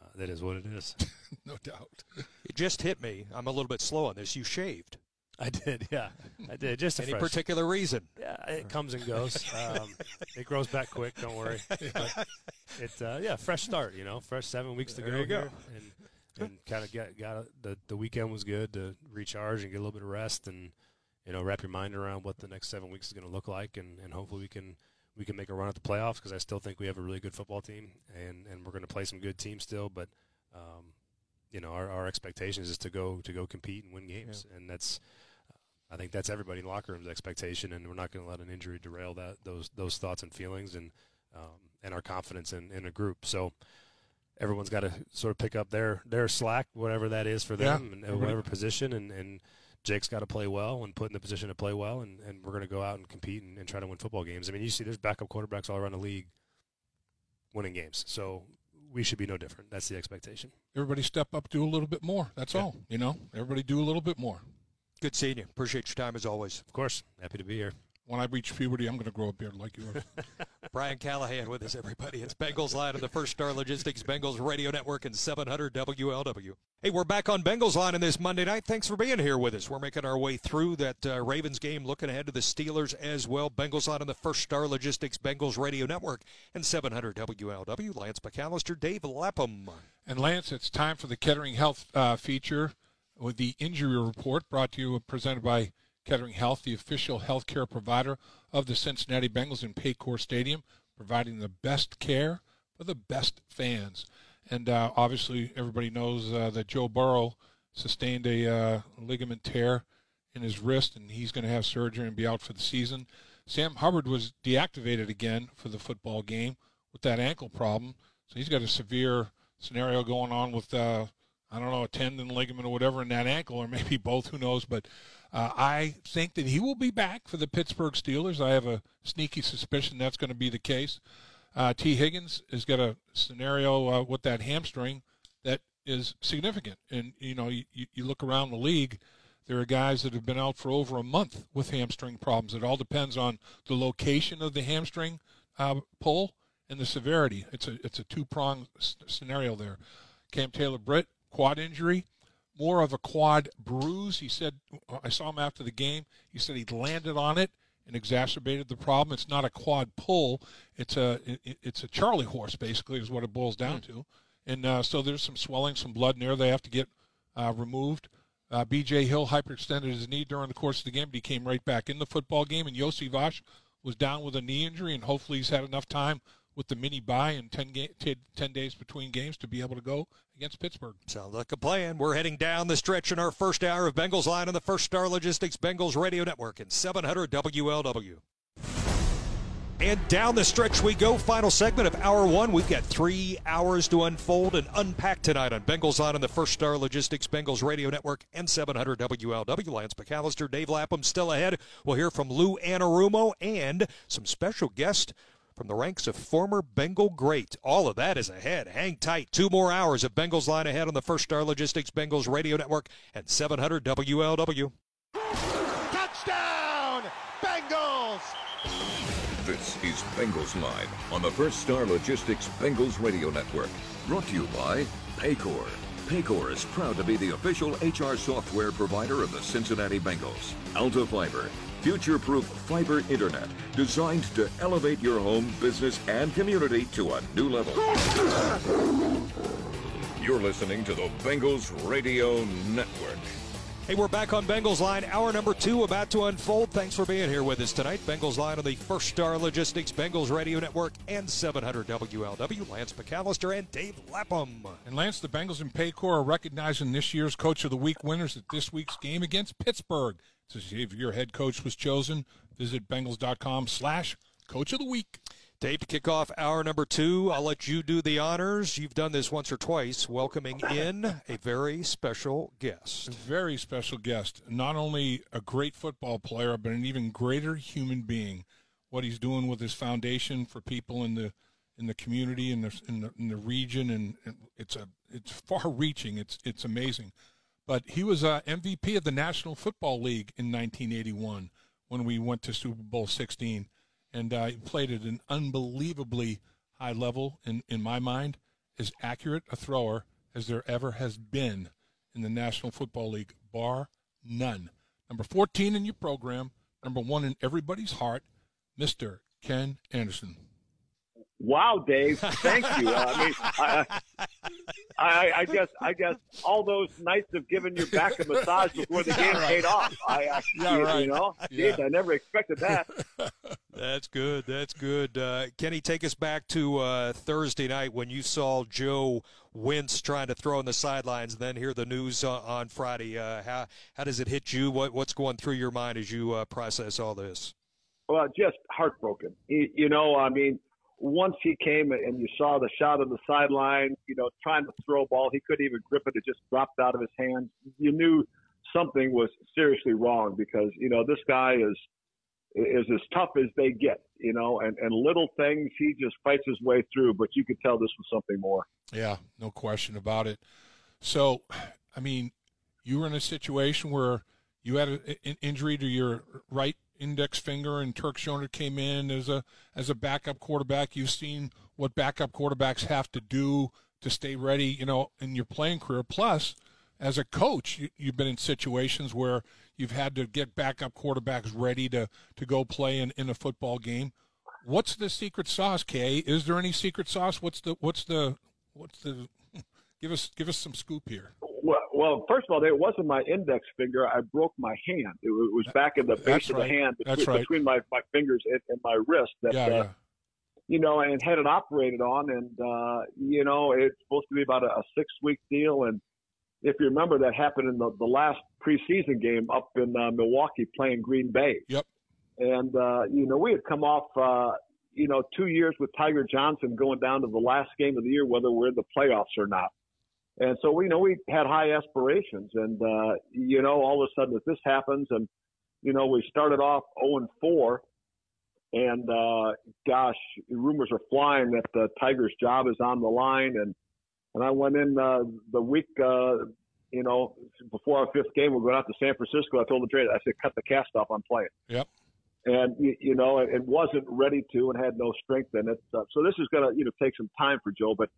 uh, that is what it is. [laughs]
no doubt.
It just hit me. I'm a little bit slow on this. You shaved.
I did, [laughs] yeah, I did. Just a
any
fresh-
particular reason?
Yeah, it comes and goes. [laughs] Um, it grows back quick. Don't worry. [laughs] But It's uh, yeah, fresh start. You know, fresh seven weeks to
There
go.
you go.
and and kind of get got the the weekend was good to recharge and get a little bit of rest and you know wrap your mind around what the next seven weeks is going to look like and and hopefully we can we can make a run at the playoffs because I still think we have a really good football team and and we're going to play some good teams still, but. Um, you know, our, our expectations is to go to go compete and win games, and that's I think that's everybody in the locker room's expectation, and we're not going to let an injury derail that those those thoughts and feelings and um, and our confidence in, in a group. So everyone's got to sort of pick up their their slack, whatever that is for them,
Yeah.
and uh, whatever position, and and Jake's got to play well and put in the position to play well, and, and we're going to go out and compete and, and try to win football games. I mean, you see, there's backup quarterbacks all around the league winning games, so we should be no different. That's the expectation.
Everybody step up, do a little bit more. That's
Yeah.
all. You know, everybody do a little bit more.
Good seeing you. Appreciate your time as always.
Of course, happy to be here.
When I reach puberty, I'm going to grow a beard like yours. [laughs]
Brian Callahan with us, everybody. It's Bengals Line on the First Star Logistics Bengals Radio Network and 700 WLW. Hey, we're back on Bengals Line on this Monday night. Thanks for being here with us. We're making our way through that uh, Ravens game, looking ahead to the Steelers as well. Bengals Line on the First Star Logistics Bengals Radio Network and 700 WLW. Lance McAllister, Dave Lapham.
And Lance, it's time for the Kettering Health uh, feature with the injury report brought to you, presented by Kettering Health, the official healthcare provider of the Cincinnati Bengals in Paycor Stadium, providing the best care for the best fans. And uh, obviously, everybody knows uh, that Joe Burrow sustained a uh, ligament tear in his wrist, and he's going to have surgery and be out for the season. Sam Hubbard was deactivated again for the football game with that ankle problem, so he's got a severe scenario going on with uh, I don't know a tendon, ligament, or whatever in that ankle, or maybe [laughs] both. Who knows? But uh, I think that he will be back for the Pittsburgh Steelers. I have a sneaky suspicion that's going to be the case. Uh, Tee Higgins has got a scenario uh, with that hamstring that is significant, and you know you, you look around the league. There are guys that have been out for over a month with hamstring problems. It all depends on the location of the hamstring uh, pull and the severity. It's a it's a two prong s- scenario there. Cam Taylor Britt quad injury, more of a quad bruise. He said I saw him after the game. He said he'd landed on it and exacerbated the problem. It's not a quad pull. It's a it, it's a Charlie horse basically is what it boils down to. And uh, so there's some swelling, some blood in there. They have to get uh, removed. Uh, B.J. Hill hyperextended his knee during the course of the game, but he came right back in the football game. And Yossi Vosh was down with a knee injury, and hopefully he's had enough time with the mini bye and 10, ga- 10, 10 days between games to be able to go against Pittsburgh.
Sounds like a plan. We're heading down the stretch in our first hour of Bengals Line on the First Star Logistics Bengals Radio Network and 700 WLW. And down the stretch we go. Final segment of hour one. We've got three hours to unfold and unpack tonight on Bengals on the First Star Logistics Bengals Radio Network and 700 WLW. Lance McAllister, Dave Lapham still ahead. We'll hear from Lou Anarumo and some special guests from the ranks of former Bengal great. All of that is ahead. Hang tight. Two more hours of Bengals Line ahead on the First Star Logistics Bengals Radio Network and 700 WLW.
Touchdown, Bengals!
This is Bengals Line on the First Star Logistics Bengals Radio Network. Brought to you by Paycor. Paycor is proud to be the official HR software provider of the Cincinnati Bengals. Alta Fiber, future-proof fiber internet designed to elevate your home, business, and community to a new level. You're listening to the Bengals Radio Network.
Hey, we're back on Bengals Line. Hour number two about to unfold. Thanks for being here with us tonight. Bengals Line on the First Star Logistics Bengals Radio Network and 700 WLW. Lance McAllister and Dave Lapham.
And Lance, the Bengals and Paycor are recognizing this year's Coach of the Week winners at this week's game against Pittsburgh. To see if your head coach was chosen, visit Bengals.com slash Coach of the Week.
Dave, to kick off hour number two, I'll let you do the honors. You've done this once or twice, welcoming in a very special guest.
A very special guest. Not only a great football player, but an even greater human being. What he's doing with his foundation for people in the in the community in the in the, in the region, and and it's a it's far-reaching. It's it's amazing. But he was uh, MVP of the National Football League in 1981 when we went to Super Bowl 16, and uh, he played at an unbelievably high level. In in my mind, as accurate a thrower as there ever has been in the National Football League, bar none. Number 14 in your program, number one in everybody's heart, Mr. Ken Anderson.
Wow, Dave! Thank you. Uh, I mean, I, I, I guess I guess all those nights of giving your back a massage before the [laughs] game
right.
paid off. I, I [laughs]
Yeah,
you,
right.
you know,
Yeah.
Geez, I never expected that. [laughs]
That's good. That's good. Uh, Kenny, take us back to uh, Thursday night when you saw Joe Wentz trying to throw on the sidelines, and then hear the news uh, on Friday. Uh, how how does it hit you? What what's going through your mind as you uh, process all this?
Well, just heartbroken. You, you know, I mean, once he came and you saw the shot on the sideline, you know, trying to throw a ball, he couldn't even grip it; it just dropped out of his hands. You knew something was seriously wrong because you know this guy is is as tough as they get, you know, and and little things he just fights his way through. But you could tell this was something more.
Yeah, no question about it. So, I mean, you were in a situation where you had an injury to your right index finger, and Turk Schonert came in as a as a backup quarterback. You've seen what backup quarterbacks have to do to stay ready, you know, in your playing career. Plus, as a coach, you, you've been in situations where you've had to get backup quarterbacks ready to to go play in, in a football game. What's the secret sauce, Kay? Is there any secret sauce? What's the what's the what's the [laughs] give us give us some scoop here.
Well, well, first of all, it wasn't my index finger. I broke my hand. It was back in the base
That's
of
right.
the hand between,
right.
between my, my fingers and, and my wrist. That,
Yeah,
uh,
yeah.
you know, and had it operated on. And, uh, you know, it's supposed to be about a, a six week deal. And if you remember, that happened in the, the last preseason game up in uh, Milwaukee playing Green Bay.
Yep.
And, uh, you know, we had come off, uh, you know, two years with Tiger Johnson going down to the last game of the year, whether we're in the playoffs or not. And so we you know we had high aspirations, and uh, you know all of a sudden if this happens, and you know we started off 0 and 4, and uh, gosh, rumors are flying that the Tigers' job is on the line, and and I went in uh, the week, uh, you know, before our fifth game, we're going out to San Francisco. I told the trainer, I said, cut the cast off, I'm playing
Yep.
and you, you know it, it wasn't ready to and had no strength in it. Uh, so this is going to you know take some time for Joe, but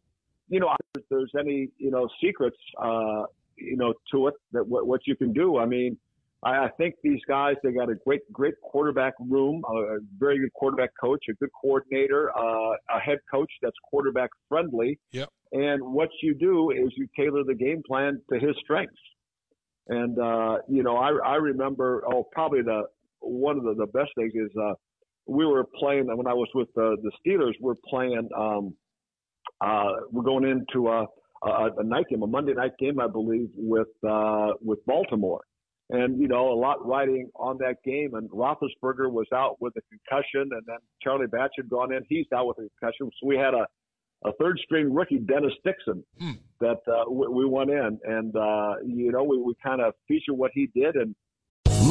you know if there's any you know secrets uh, you know to it that what, what you can do. I mean, I, I think these guys they got a great great quarterback room, a very good quarterback coach, a good coordinator, uh, a head coach that's quarterback friendly.
Yep.
And what you do is you tailor the game plan to his strengths. And uh, you know, I I remember oh probably the one of the, the best things is uh, we were playing when I was with the the Steelers. We're playing. Um, uh, we're going into a, a, a night game, a Monday night game, I believe, with uh, with Baltimore. And you know, a lot riding on that game. And Roethlisberger was out with a concussion, and then Charlie Batch had gone in. He's out with a concussion. So we had a a third string rookie, Dennis Dixon, that uh, we, we went in, and uh, you know, we, we kind of feature what he did, and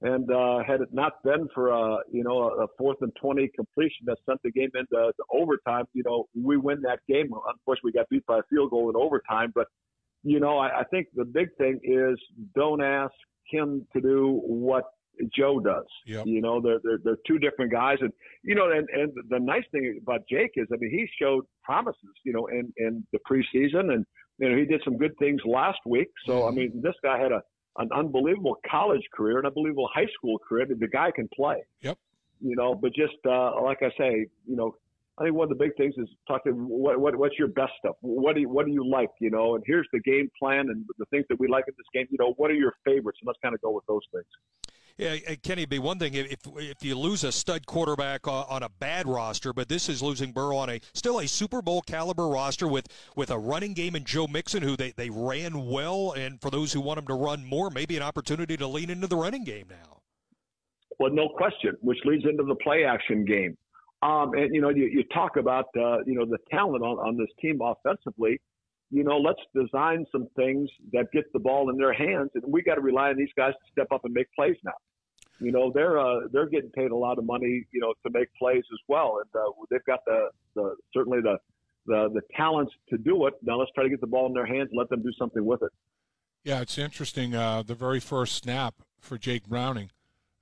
And uh, had it not been for a you know a fourth and twenty completion that sent the game into to overtime, you know we win that game. Unfortunately, we got beat by a field goal in overtime. But you know I, I think the big thing is don't ask him to do what Joe does.
Yep.
You know they're, they're they're two different guys, and you know and and the nice thing about Jake is I mean he showed promises. You know in in the preseason, and you know he did some good things last week. So I mean this guy had a an unbelievable college career, an unbelievable high school career. The guy can play.
Yep.
You know, but just uh, like I say, you know, I think one of the big things is talking. What, what what's your best stuff? What do you what do you like? You know, and here's the game plan and the things that we like in this game. You know, what are your favorites? And let's kind of go with those things.
Yeah, uh, Kenny, it'd be one thing if if you lose a stud quarterback on, on a bad roster, but this is losing Burrow on a still a Super Bowl caliber roster with with a running game and Joe Mixon, who they, they ran well, and for those who want him to run more, maybe an opportunity to lean into the running game now.
Well, no question, which leads into the play action game. Um, and you know, you, you talk about uh, you know the talent on, on this team offensively. You know, let's design some things that get the ball in their hands, and we got to rely on these guys to step up and make plays now. You know, they're uh, they're getting paid a lot of money, you know, to make plays as well, and uh, they've got the, the certainly the, the the talents to do it. Now let's try to get the ball in their hands and let them do something with it.
Yeah, it's interesting. Uh, the very first snap for Jake Browning,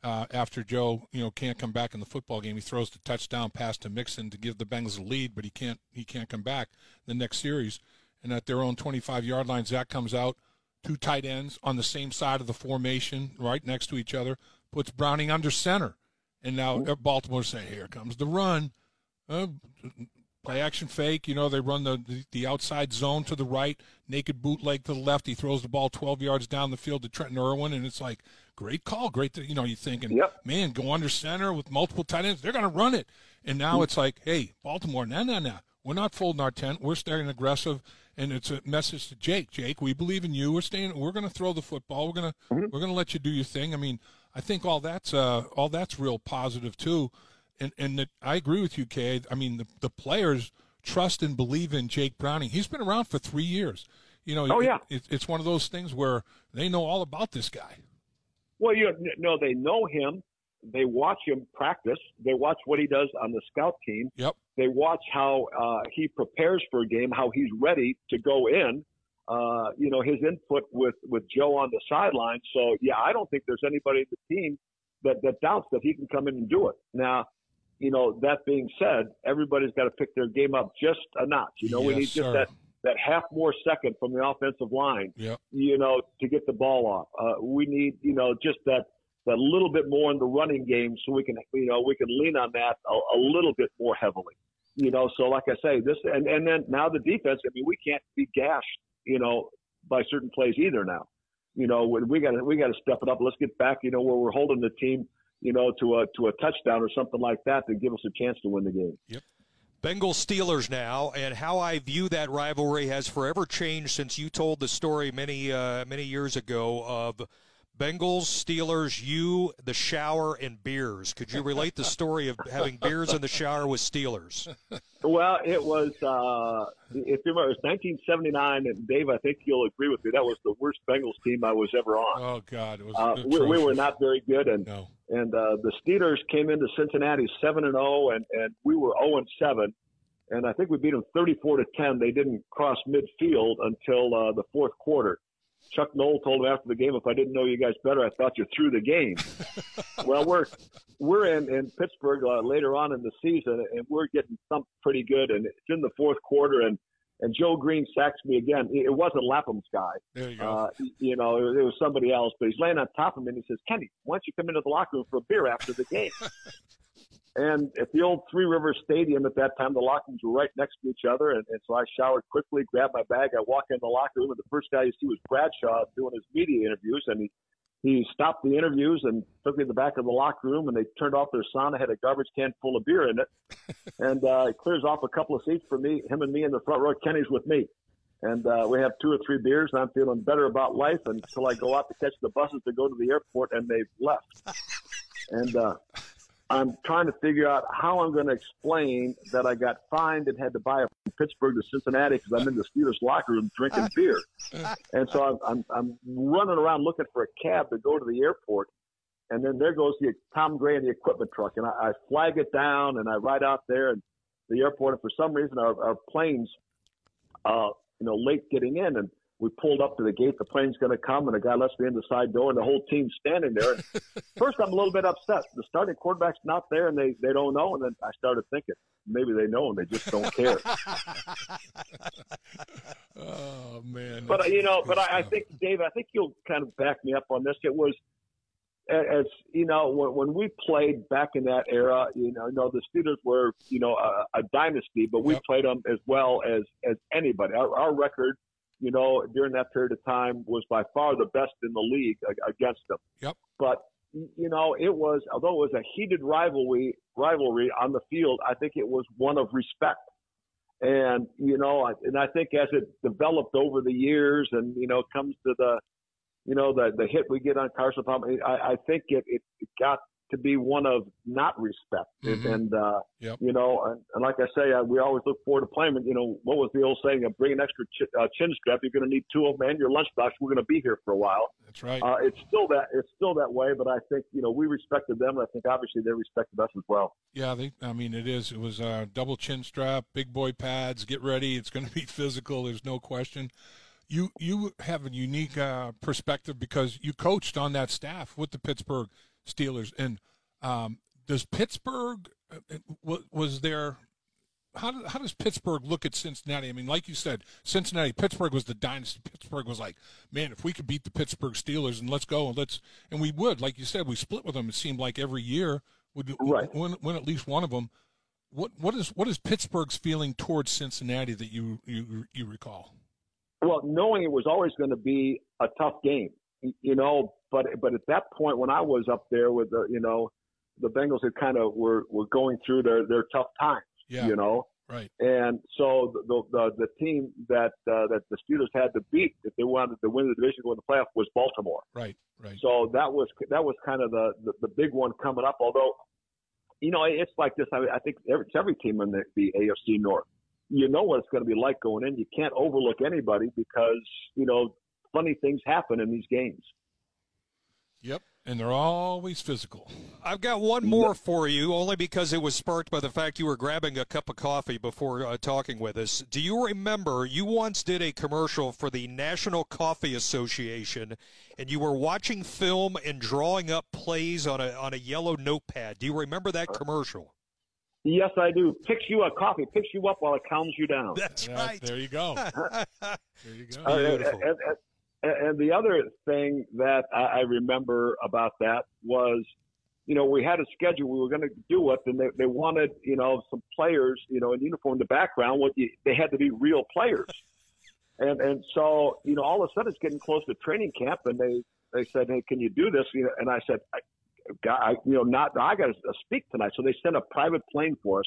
uh, after Joe, you know, can't come back in the football game, he throws the touchdown pass to Mixon to give the Bengals a lead, but he can't he can't come back the next series. And at their own 25 yard line, Zac comes out, two tight ends on the same side of the formation, right next to each other, puts Browning under center, and now uh, Baltimore saying, "Here comes the run." Uh, play action fake. You know, they run the, the, the outside zone to the right, naked bootleg to the left. He throws the ball 12 yards down the field to Trenton Irwin, and it's like, great call. Great. To, you know, you're thinking,
yep.
man, go under center with multiple tight ends. They're going to run it. And now it's like, hey, Baltimore, no, no, no. We're not folding our tent. We're staying aggressive. And it's a message to Jake. Jake, we believe in you. We're staying. We're going to throw the football. We're going to
mm-hmm.
we're going to let you do your thing. I mean, I think all that's uh, all that's real positive too. And and the, I agree with you, Kay. I mean, the the players trust and believe in Jake Browning. He's been around for three years. You know,
oh, yeah.
It, it's one of those things where they know all about this guy.
Well, you know, they know him. They watch him practice. They watch what he does on the scout team.
Yep.
They watch how uh, he prepares for a game, how he's ready to go in. Uh, you know, his input with with Joe on the sideline. So yeah, I don't think there's anybody in the team that that doubts that he can come in and do it. Now, you know, that being said, everybody's got to pick their game up just a notch. You know,
yes,
we need
sir.
just that that half more second from the offensive line.
Yep.
You know, to get the ball off. Uh, we need, you know, just that that little bit more in the running game so we can, you know, we can lean on that a, a little bit more heavily. You know, so like I say, this and and then now the defense. I mean, we can't be gashed, you know, by certain plays either now. You know, we got to we got to step it up. Let's get back, you know, where we're holding the team you know, to a to a touchdown or something like that to give us a chance to win the game.
Yep. Bengals Steelers now, and how I view that rivalry has forever changed since you told the story many uh, many years ago of Bengals, Steelers, you, the shower, and beers. Could you relate the story of having beers in the shower with Steelers?
Well, it was, uh, if you remember, it was 1979, and Dave, I think you'll agree with me, that was the worst Bengals team I was ever on.
Oh, God. It was
uh, we, we, were not very good, and
no.
and uh, the Steelers came into Cincinnati 7 and 0, and, and we were 0 and 7. And I think we beat them 34 to 10. They didn't cross midfield until uh, the fourth quarter. Chuck Noll told him after the game, if I didn't know you guys better, I thought you threw the game. [laughs] well, we're we're in in Pittsburgh uh, later on in the season, and we're getting thumped pretty good, and it's in the fourth quarter, and and Joe Greene sacks me again. It wasn't Lapham's guy.
There you go.
Uh, you know, it, it was somebody else, but he's laying on top of me, and he says, "Kenny, why don't you come into the locker room for a beer after the game?" [laughs] And at the old Three Rivers Stadium at that time, the locker rooms were right next to each other. And, and so I showered quickly, grabbed my bag. I walk in the locker room, and the first guy you see was Bradshaw doing his media interviews. And he, he stopped the interviews and took me to the back of the locker room, and they turned off their sauna, had a garbage can full of beer in it. [laughs] and uh, he clears off a couple of seats for me, him and me in the front row. Kenny's with me. And uh, we have two or three beers, and I'm feeling better about life until I go out to catch the buses to go to the airport, and they've left. [laughs] And uh, I'm trying to figure out how I'm going to explain that I got fined and had to buy a from Pittsburgh to Cincinnati because I'm in the Steelers locker room drinking beer. And so I'm, I'm, I'm running around looking for a cab to go to the airport. And then there goes the Tom Gray and the equipment truck. And I, I flag it down and I ride out there and the airport. And for some reason, our, our plane's, uh, you know, late getting in. And we pulled up to the gate. The plane's going to come, and the guy lets me in the side door, and the whole team's standing there. And [laughs] first, I'm a little bit upset. The starting quarterback's not there, and they they don't know. And then I started thinking maybe they know, and they just don't care. [laughs]
oh man!
But you know, but I, I think Dave, I think you'll kind of back me up on this. It was as you know, when, when we played back in that era, you know, you know the Steelers were, you know, a, a dynasty, but we
Yep.
played them as well as as anybody. Our, our record, you know, during that period of time was by far the best in the league against them.
Yep.
But you know, it was although it was a heated rivalry rivalry on the field, I think it was one of respect. And you know, I- and I think as it developed over the years, and you know, comes to the, you know, the the hit we get on Carson Palmer, I, I think it, it it got to be one of not respect.
Mhm.
And uh,
Yep.
you know, and, and like I say, uh, we always look forward to playing. You know, what was the old saying? Uh, bring an extra ch- uh, chin strap. You're going to need two of them and your lunchbox. We're going to be here for a while.
That's right.
Uh, it's still that it's still that way, but I think you know we respected them. And I think obviously they respected us as well.
Yeah, they. I mean, it is. It was uh, double chin strap, big boy pads. Get ready. It's going to be [laughs] physical. There's no question. You you have a unique uh, perspective because you coached on that staff with the Pittsburgh Steelers. And um, does Pittsburgh uh, was there? How, do- how does Pittsburgh look at Cincinnati? I mean, like you said, Cincinnati, Pittsburgh was the dynasty. Pittsburgh was like, man, if we could beat the Pittsburgh Steelers and let's go and let's and we would, like you said, we split with them. It seemed like every year would
Right.
win, win at least one of them. what what is what is Pittsburgh's feeling towards Cincinnati that you you you recall?
Well, knowing it was always going to be a tough game, you know, but but at that point when I was up there with the you know the Bengals had kind of were were going through their their tough times,
Yeah.
you know.
Right.
And so the the, the team that uh, that the Steelers had to beat if they wanted to win the division, go in the playoff, was Baltimore.
Right. Right.
So that was that was kind of the, the the big one coming up. Although, you know, it's like this. I, mean, I think every, it's every team in the, the AFC North. You know what it's going to be like going in. You can't overlook anybody because you know funny things happen in these games.
Yep. And they're always physical.
I've got one more for you, only because it was sparked by the fact you were grabbing a cup of coffee before uh, talking with us. Do you remember you once did a commercial for the National Coffee Association, and you were watching film and drawing up plays on a on a yellow notepad? Do you remember that commercial?
Yes, I do. Picks you up, coffee picks you up while it calms you down.
That's
Yeah, There you go. [laughs] there you go.
Uh, and, and, and- the other thing that I, remember about that was, you know, we had a schedule we were going to do it, and they, they wanted, you know, some players, you know, in uniform in the background. What you, they had to be real players, [laughs] and and so you know, all of a sudden it's getting close to training camp, and they they said, hey, can you do this? You know, and I said, I, I, you know, not I got to speak tonight. So they sent a private plane for us.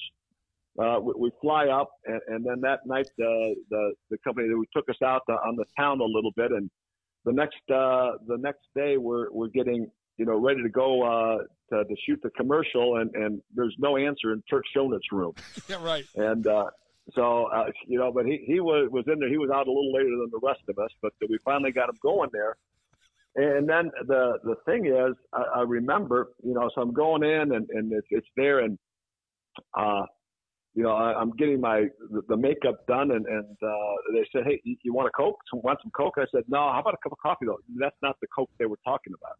Uh, we, we fly up, and, and then that night, uh, the the company that we took us out uh, on the town a little bit, and the next uh, the next day, we're we're getting you know ready to go uh, to, to shoot the commercial, and and there's no answer in Turk Schonert's room, [laughs]
Yeah. Right.
and uh, so uh, you know, but he he was was in there. He was out a little later than the rest of us, but we finally got him going there. And then the the thing is, I, I remember, you know, so I'm going in and and it's, it's there, and uh, you know, I, I'm getting my the, makeup done, and and uh, they said, hey, you, you want a coke? So want some coke? I said, no. How about a cup of coffee though? That's not the coke they were talking about.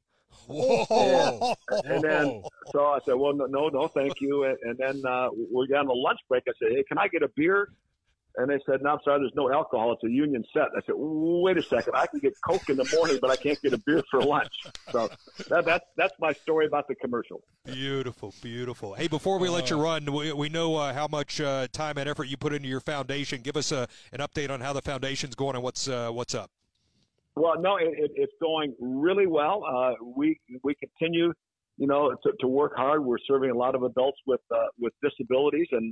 Whoa.
And [laughs] then, so I said, well, no, no, no, thank you. And, and then uh, we got on the lunch break. I said, hey, can I get a beer? And they said, no, I'm sorry, there's no alcohol. It's a union set. I said, wait a second. I can get Coke in the morning, but I can't get a beer for lunch. So that, that's, that's my story about the commercial.
Beautiful, beautiful. Hey, before we let you run, we, we know uh, how much uh, time and effort you put into your foundation. Give us a, an update on how the foundation's going and what's uh, what's up.
Well, no, it, it, it's going really well. Uh, we we continue, you know, to, to work hard. We're serving a lot of adults with uh, with disabilities, and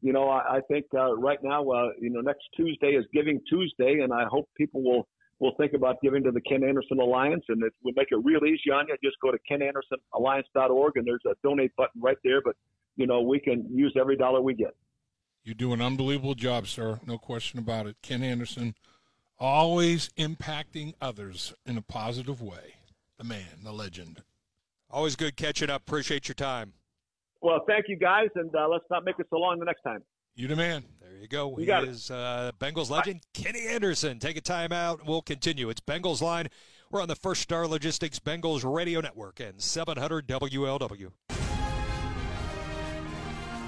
you know, I, I think uh, right now, uh, you know, next Tuesday is Giving Tuesday, and I hope people will will think about giving to the Ken Anderson Alliance, and it will make it real easy on you. Just go to kenandersonalliance.org, and there's a donate button right there. But you know, we can use every dollar we get.
You do an unbelievable job, sir. No question about it. Ken Anderson, always impacting others in a positive way. The man, the legend.
Always good catching up. Appreciate your time.
Well, thank you guys, and uh, let's not make it so long the next time.
You the man.
There you go.
You
he
got it.
is uh, Bengals legend Kenny Anderson. Take a time out. We'll continue. It's Bengals line. We're on the First Star Logistics Bengals Radio Network and 700 WLW.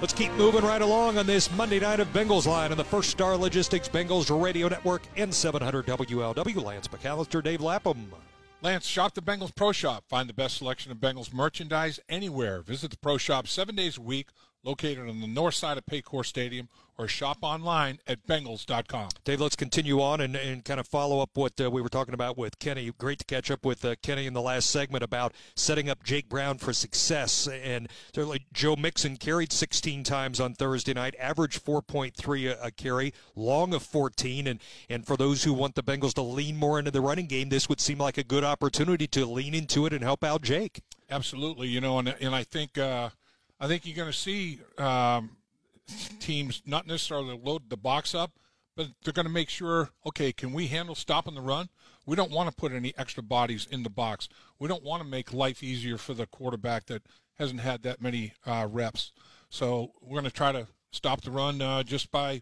Let's keep moving right along on this Monday night of Bengals line on the First Star Logistics Bengals Radio Network and 700 WLW. Lance McAllister, Dave Lapham.
Lance, shop the Bengals Pro Shop. Find the best selection of Bengals merchandise anywhere. Visit the Pro Shop seven days a week, located on the north side of Paycor Stadium, or shop online at Bengals.com.
Dave, let's continue on and, and kind of follow up what uh, we were talking about with Kenny. Great to catch up with uh, Kenny in the last segment about setting up Jake Brown for success. And certainly Joe Mixon carried 16 times on Thursday night, average 4.3 a, a carry, long of 14. And, and for those who want the Bengals to lean more into the running game, this would seem like a good opportunity to lean into it and help out Jake.
Absolutely, you know, and and I think uh, I think you're going to see um, teams not necessarily load the box up, but they're going to make sure. Okay, can we handle stopping the run? We don't want to put any extra bodies in the box. We don't want to make life easier for the quarterback that hasn't had that many uh, reps. So we're going to try to stop the run uh, just by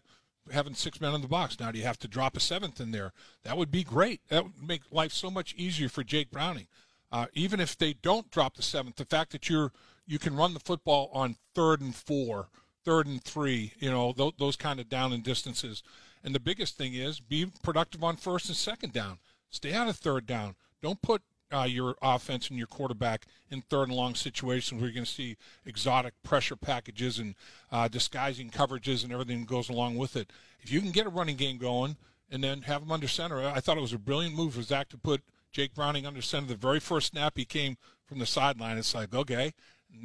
having six men in the box. Now, do you have to drop a seventh in there? That would be great. That would make life so much easier for Jake Browning. Uh, even if they don't drop the seventh, the fact that you're you can run the football on third and four, third and three, you know th- those kind of down and distances. And the biggest thing is be productive on first and second down. Stay out of third down. Don't put uh, your offense and your quarterback in third and long situations where you're going to see exotic pressure packages and uh, disguising coverages and everything that goes along with it. If you can get a running game going and then have him under center, I thought it was a brilliant move for Zac to put Jake Browning under center. The very first snap he came from the sideline, it's like, okay,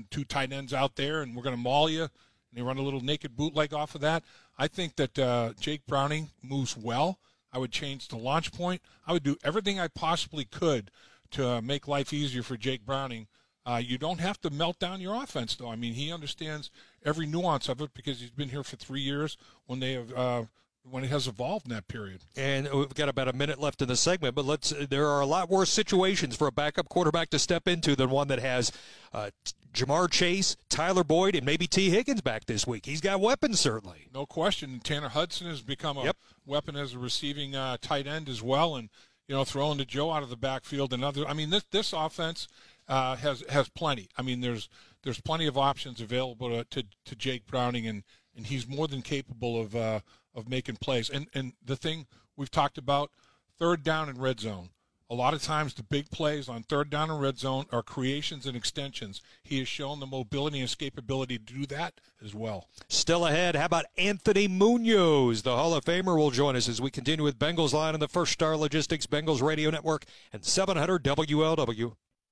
two tight ends out there, and we're going to maul you. And they run a little naked bootleg off of that. I think that uh, Jake Browning moves well. I would change the launch point. I would do everything I possibly could to uh, make life easier for Jake Browning. Uh, you don't have to melt down your offense, though. I mean, he understands every nuance of it because he's been here for three years when they have uh, when it has evolved in that period.
And we've got about a minute left in the segment, but let's. There are a lot worse situations for a backup quarterback to step into than one that has uh, Ja'Marr Chase, Tyler Boyd, and maybe Tee Higgins back this week. He's got weapons, certainly.
No question. Tanner Hudson has become a yep. weapon as a receiving uh, tight end as well, and you know throwing to Joe out of the backfield and other. I mean, this this offense uh, has has plenty. I mean, there's there's plenty of options available to to, to Jake Browning, and and he's more than capable of uh, of making plays. And and the thing we've talked about, third down and red zone. A lot of times, the big plays on third down and red zone are creations and extensions. He has shown the mobility and escapability to do that as well.
Still ahead, how about Anthony Munoz? The Hall of Famer will join us as we continue with Bengals Line on the First Star Logistics Bengals Radio Network and 700 WLW.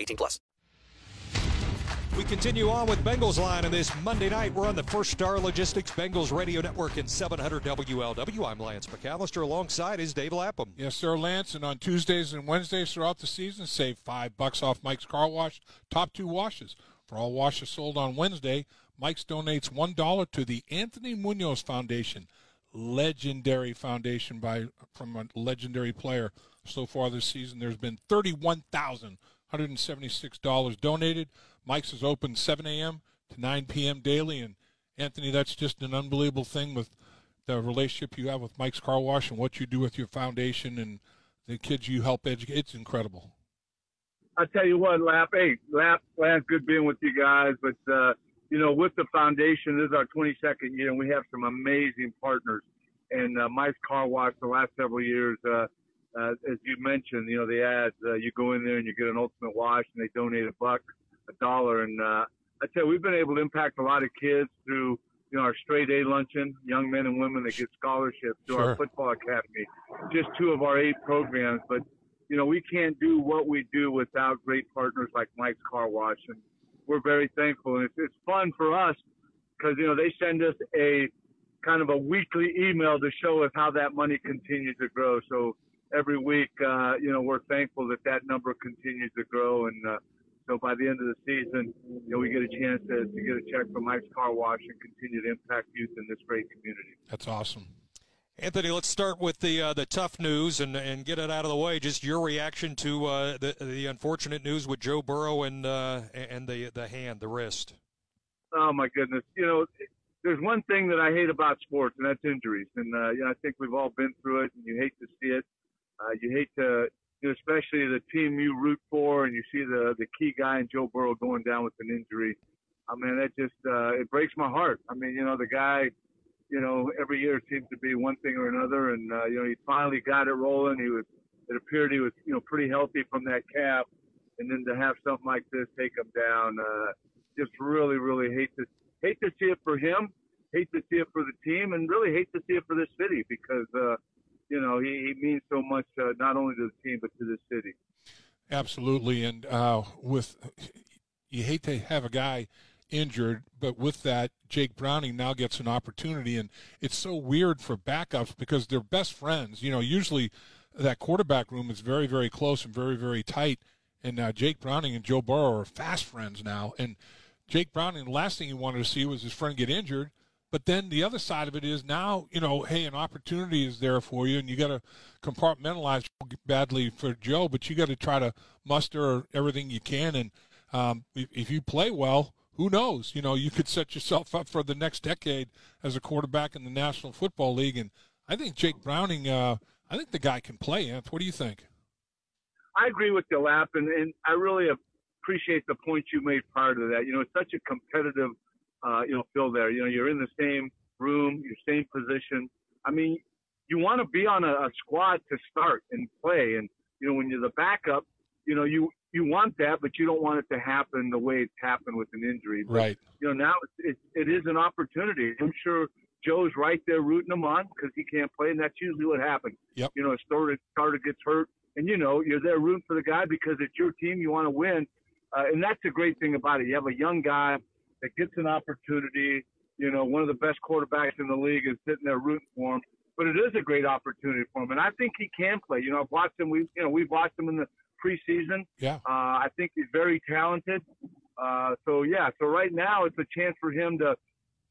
18 plus.
We continue on with Bengals Line on this Monday night. We're on the First Star Logistics Bengals Radio Network in 700 WLW. I'm Lance McAllister. Alongside is Dave Lapham.
Yes, sir, Lance. And on Tuesdays and Wednesdays throughout the season, save five bucks off Mike's Car Wash top two washes. For all washes sold on Wednesday, Mike's donates one dollar to the Anthony Munoz Foundation, legendary foundation by from a legendary player. So far this season, there's been thirty-one thousand $176 donated. Mike's is open 7 a.m. to 9 p.m. daily. And Anthony, that's just an unbelievable thing with the relationship you have with Mike's Car Wash and what you do with your foundation and the kids you help educate. It's incredible.
I tell you what, Lap, hey, Lap, Lap, good being with you guys. But, uh, you know, with the foundation, this is our 22nd year, and we have some amazing partners. And uh, Mike's Car Wash, the last several years, uh, uh, as you mentioned, you know, the ads, uh, you go in there and you get an ultimate wash, and they donate a buck a dollar. And uh, I tell you, we've been able to impact a lot of kids through you know our straight A luncheon, young men and women that get scholarships to sure. our football academy. Just two of our eight programs, but you know we can't do what we do without great partners like Mike's Car Wash, and we're very thankful. And it's, it's fun for us because you know they send us a kind of a weekly email to show us how that money continues to grow. So every week, uh, you know, we're thankful that that number continues to grow and. Uh, so by the end of the season, you know, we get a chance to, to get a check from Mike's Car Wash and continue to impact youth in this great community.
That's awesome.
Anthony, let's start with the uh, the tough news and, and get it out of the way. Just your reaction to uh, the the unfortunate news with Joe Burrow and uh, and the the hand, the wrist.
Oh my goodness! You know, there's one thing that I hate about sports, and that's injuries. And uh, you know, I think we've all been through it, and you hate to see it. Uh, you hate to you know, especially the team you root for, and you see the the key guy in Joe Burrow going down with an injury. I mean, that just uh, it breaks my heart. I mean, you know, the guy, you know, every year seems to be one thing or another, and uh, you know, he finally got it rolling. He was, it appeared he was, you know, pretty healthy from that calf, and then to have something like this take him down, uh, just really, really hate to hate to see it for him, hate to see it for the team, and really hate to see it for this city because. uh you know, he, he means so much uh, not only to the team but to the city.
Absolutely, and uh, with you hate to have a guy injured, but with that, Jake Browning now gets an opportunity, and it's so weird for backups because they're best friends. You know, usually that quarterback room is very, very close and very, very tight, and uh, Jake Browning and Joe Burrow are fast friends now. And Jake Browning, the last thing he wanted to see was his friend get injured, But then the other side of it is now, you know, hey, an opportunity is there for you, and you got to compartmentalize badly for Joe, but you got to try to muster everything you can. And um, if, if you play well, who knows? You know, you could set yourself up for the next decade as a quarterback in the National Football League. And I think Jake Browning, uh, I think the guy can play. Anth, what do you think?
I agree with you, Lap, and, and I really appreciate the point you made prior to that. You know, it's such a competitive, uh, you know, feel there. You know, you're in the same room, your same position. I mean, you want to be on a, a squad to start and play, and you know, when you're the backup, you know, you you want that, but you don't want it to happen the way it's happened with an injury. But,
right.
You know, now it, it, it is an opportunity. I'm sure Joe's right there rooting him on because he can't play, and that's usually what happens.
Yep.
You know, a starter starter gets hurt, and you know you're there rooting for the guy because it's your team. You want to win, uh, and that's the great thing about it. You have a young guy that gets an opportunity. You know, one of the best quarterbacks in the league is sitting there rooting for him. But it is a great opportunity for him, and I think he can play. You know, I've watched him. We, you know, we've watched him in the preseason.
Yeah.
Uh, I think he's very talented. Uh, so yeah, so right now it's a chance for him to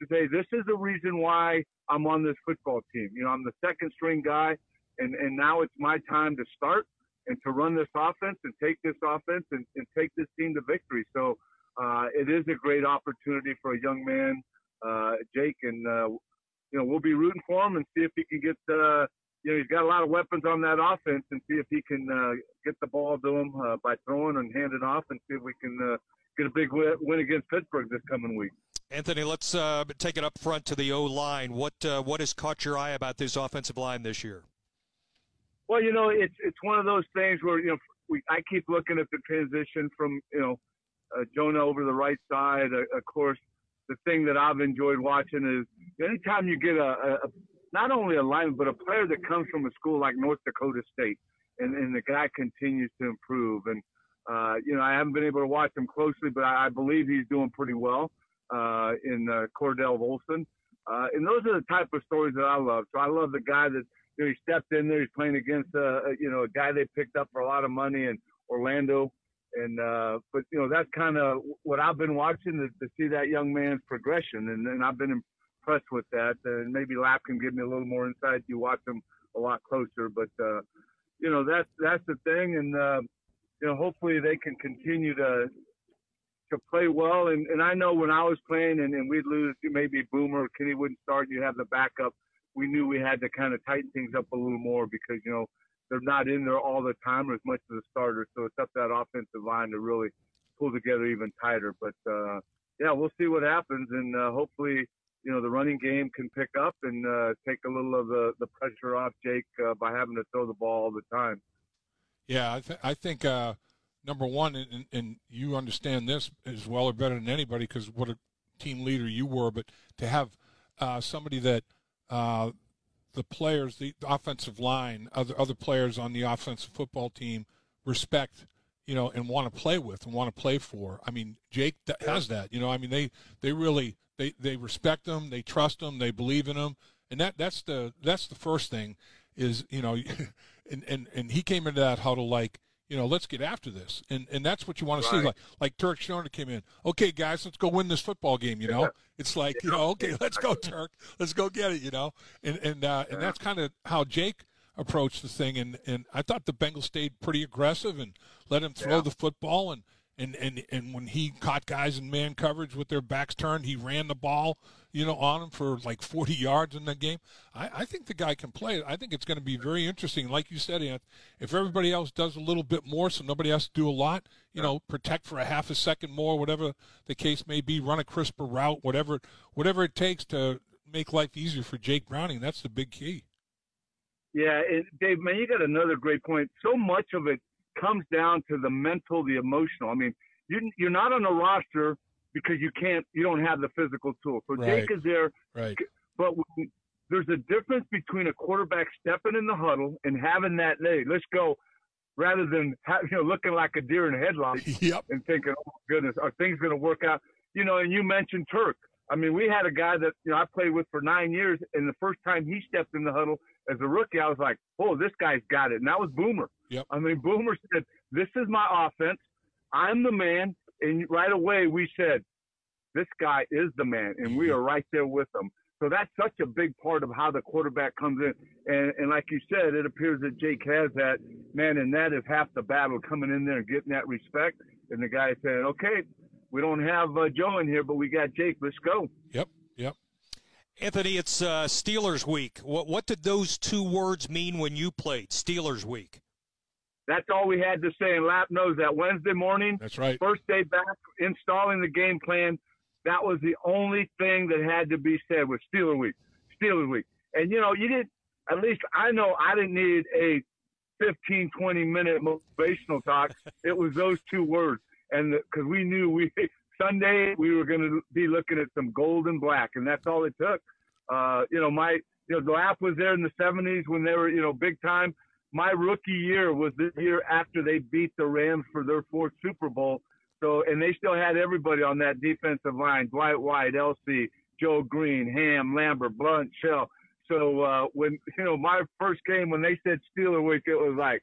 to say this is the reason why I'm on this football team. You know, I'm the second string guy, and and now it's my time to start and to run this offense and take this offense and, and take this team to victory. So uh, it is a great opportunity for a young man, uh, Jake, and uh, you know we'll be rooting for him and see if he can get. Uh, you know, he's got a lot of weapons on that offense, and see if he can uh, get the ball to him uh, by throwing and handing off, and see if we can uh, get a big win, win against Pittsburgh this coming week.
Anthony, let's uh, take it up front to the O line. What uh, what has caught your eye about this offensive line this year?
Well, you know, it's it's one of those things where you know we I keep looking at the transition from you know uh, Jonah over the right side. Uh, of course, the thing that I've enjoyed watching is anytime you get a, a not only a lineman but a player that comes from a school like North Dakota State, and, and the guy continues to improve. And uh, you know, I haven't been able to watch him closely, but I, I believe he's doing pretty well uh, in uh, Cordell Volson. Uh, and those are the type of stories that I love. So I love the guy that you know, he stepped in there. He's playing against uh, a you know a guy they picked up for a lot of money in Orlando. And uh, but you know that's kind of what I've been watching to, to see that young man's progression, and, and I've been impressed with that. And maybe Lap can give me a little more insight. You watch him a lot closer, but uh, you know that's that's the thing, and uh, you know hopefully they can continue to to play well. And, and I know when I was playing and, and we'd lose, maybe Boomer Kenny wouldn't start, and you have the backup. We knew we had to kind of tighten things up a little more because you know they're not in there all the time or as much as the starters. So it's up that offensive line to really pull together even tighter. But uh, yeah, we'll see what happens, and uh, hopefully you know the running game can pick up and uh, take a little of the, the pressure off Jake uh, by having to throw the ball all the time.
Yeah, I, th- I think uh, number one, and, and, you understand this as well or better than anybody because what a team leader you were, but to have uh, somebody that the players, the offensive line, other other players on the offensive football team respect, you know, and want to play with and want to play for. I mean, Jake has that. You know, I mean, they they really they they respect him, they trust him, they believe in him, and that that's the that's the first thing is you know, [laughs] and and and he came into that huddle like you know, let's get after this. And and that's what you want to right. see. Like like Turk Schonert came in. Okay, guys, let's go win this football game, you know? Yeah. It's like, you know, okay, [laughs] let's go, Turk. Let's go get it, you know? And and uh, yeah. and that's kind of how Jake approached the thing and, and I thought the Bengals stayed pretty aggressive and let him throw yeah. the football and and, and and when he caught guys in man coverage with their backs turned, he ran the ball, you know, on him for like 40 yards in that game. I, I think the guy can play. I think it's going to be very interesting. Like you said, Ant, if everybody else does a little bit more, so nobody has to do a lot, you know, protect for a half a second more, whatever the case may be, run a crisper route, whatever whatever it takes to make life easier for Jake Browning. That's the big key.
Yeah, and Dave, man, you got another great point. So much of it comes down to the mental, the emotional. I mean, you, you're not on the roster because you can't, you don't have the physical tool. So
right.
Jake is there,
right.
but there's a difference between a quarterback stepping in the huddle and having that, hey, let's go, rather than have, you know looking like a deer in the headlights [laughs]
yep.
and thinking, oh goodness, are things going to work out? You know, and you mentioned Turk. I mean, we had a guy that you know I played with for nine years, and the first time he stepped in the huddle as a rookie, I was like, "Oh, this guy's got it." And that was Boomer.
Yep.
I mean, Boomer said, "This is my offense. I'm the man." And right away, we said, this guy is the man, and we are right there with him. So that's such a big part of how the quarterback comes in. And, and like you said, it appears that Jake has that, man, and that is half the battle coming in there and getting that respect. And the guy saying, okay, we don't have uh, Joe in here, but we got Jake. Let's go.
Yep, yep.
Anthony, it's uh, Steelers week. What, what did those two words mean when you played Steelers week?
That's all we had to say. And Lap knows that Wednesday morning,
That's right.
first day back, installing the game plan, that was the only thing that had to be said was Steeler week, Steeler week. And, you know, you didn't, at least I know I didn't need a 15, 20 minute motivational talk. [laughs] it was those two words. And because we knew we, Sunday, we were going to be looking at some gold and black, and that's all it took. Uh, you know, my, you know, the app was there in the 70s when they were, you know, big time. My rookie year was the year after they beat the Rams for their fourth Super Bowl. So, and they still had everybody on that defensive line: Dwight White, LC, Joe Greene, Ham, Lambert, Blount, Shell. So, uh, when you know my first game, when they said Steeler Week, it was like,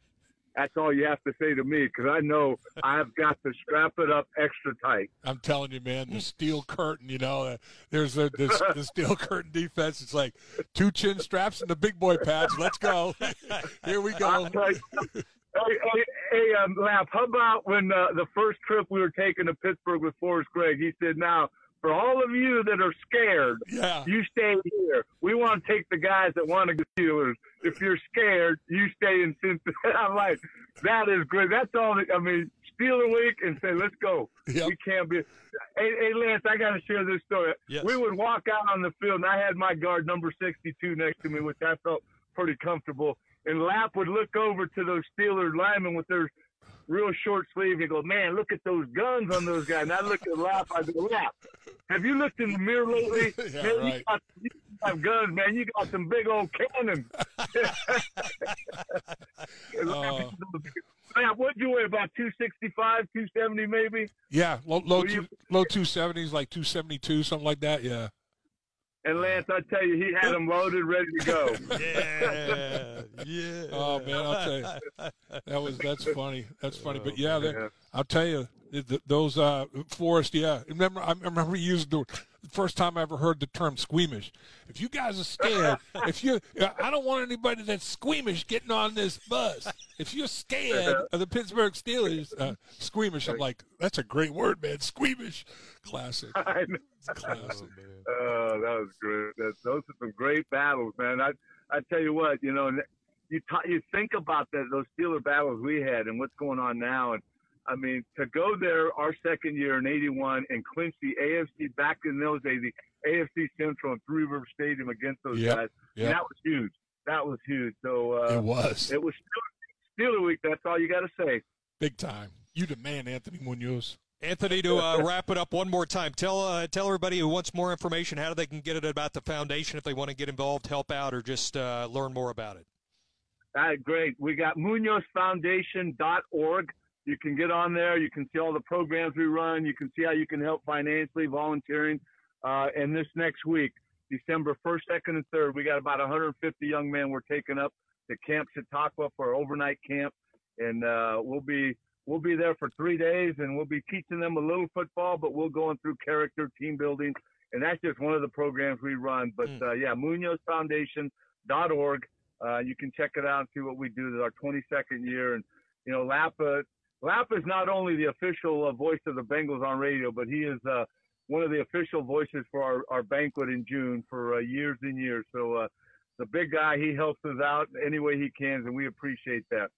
that's all you have to say to me because I know I've got to strap it up extra tight.
I'm telling you, man, the steel curtain. You know, uh, there's a this, the steel [laughs] curtain defense. It's like two chin straps and the big boy pads. Let's go. [laughs] Here we go.
Hey, hey, hey um, Lap, how about when uh, the first trip we were taking to Pittsburgh with Forrest Gregg? He said, now, for all of you that are scared,
yeah.
you stay here. We want to take the guys that want to go Steelers. If you're scared, you stay in Cincinnati. [laughs] I'm like, that is great. That's all. That, I mean, Steeler week and say, let's go.
Yep.
We can't be. Hey, hey Lance, I got to share this story.
Yes.
We would walk out on the field, and I had my guard number 62 next to me, which I felt pretty comfortable. And Lap would look over to those Steeler linemen with their real short sleeve and go, man, look at those guns on those guys. And I look at Lap, I go, Lap, have you looked in the mirror lately? [laughs]
Yeah,
man,
right.
you, got, you have guns, man. You got some big old cannons.
Oh.
Lap, what'd you weigh? About 265, 270 maybe?
Yeah, low low
What you-
two, low two seventies, like two seventy two, something like that. Yeah.
And Lance, I tell you, he had them loaded, ready to go. [laughs]
Yeah, yeah.
Oh man, I'll tell you, that was that's funny. That's funny. But yeah, that, I'll tell you, th- th- those uh, Forrest. Yeah, remember I remember he used the first time I ever heard the term squeamish. If you guys are scared, [laughs] if you, I don't want anybody that's squeamish getting on this bus. If you're scared of the Pittsburgh Steelers, uh, squeamish. I'm like, that's a great word, man. Squeamish, classic. [laughs]
I know.
Classic.
Oh, that was great. That, those are some great battles, man. I I tell you what, you know, you ta- you think about that those Steeler battles we had and what's going on now, and I mean to go there our second year in '81 and clinch the AFC back in those days, the AFC Central in Three River Stadium against those
Yep,
guys,
yep.
that was huge. That was huge. So uh,
It was.
It was Steeler, Steeler week. That's all you got to say.
Big time. You demand Anthony Munoz.
Anthony, to uh, wrap it up one more time, tell uh, tell everybody who wants more information how they can get it about the foundation if they want to get involved, help out, or just uh, learn more about it.
All right, great. We got MunozFoundation.org. You can get on there. You can see all the programs we run. You can see how you can help financially, volunteering. Uh, and this next week, December 1st, 2nd, and 3rd, we got about 150 young men we're taking up to Camp Chautauqua for overnight camp. And uh, we'll be we'll be there for three days, and we'll be teaching them a little football, but we'll go going through character, team building, and that's just one of the programs we run. But uh, yeah, MunozFoundation.org. Uh, you can check it out and see what we do. This is our 22nd year, and you know, Lapa Lapa is not only the official uh, voice of the Bengals on radio, but he is uh, one of the official voices for our, our banquet in June for uh, years and years. So uh, the big guy, he helps us out any way he can, and we appreciate that.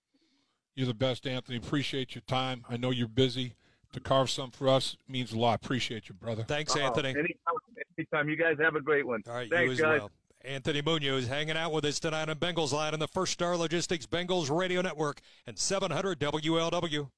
You're the best, Anthony. Appreciate your time. I know you're busy. To carve some for us means a lot. Appreciate you, brother.
Thanks,
Oh,
Anthony.
Anytime, anytime. You guys have a great one.
All right,
Thanks,
you as
guys.
well. Anthony Munoz hanging out with us tonight on Bengals Line on the First Star Logistics Bengals Radio Network and 700 WLW.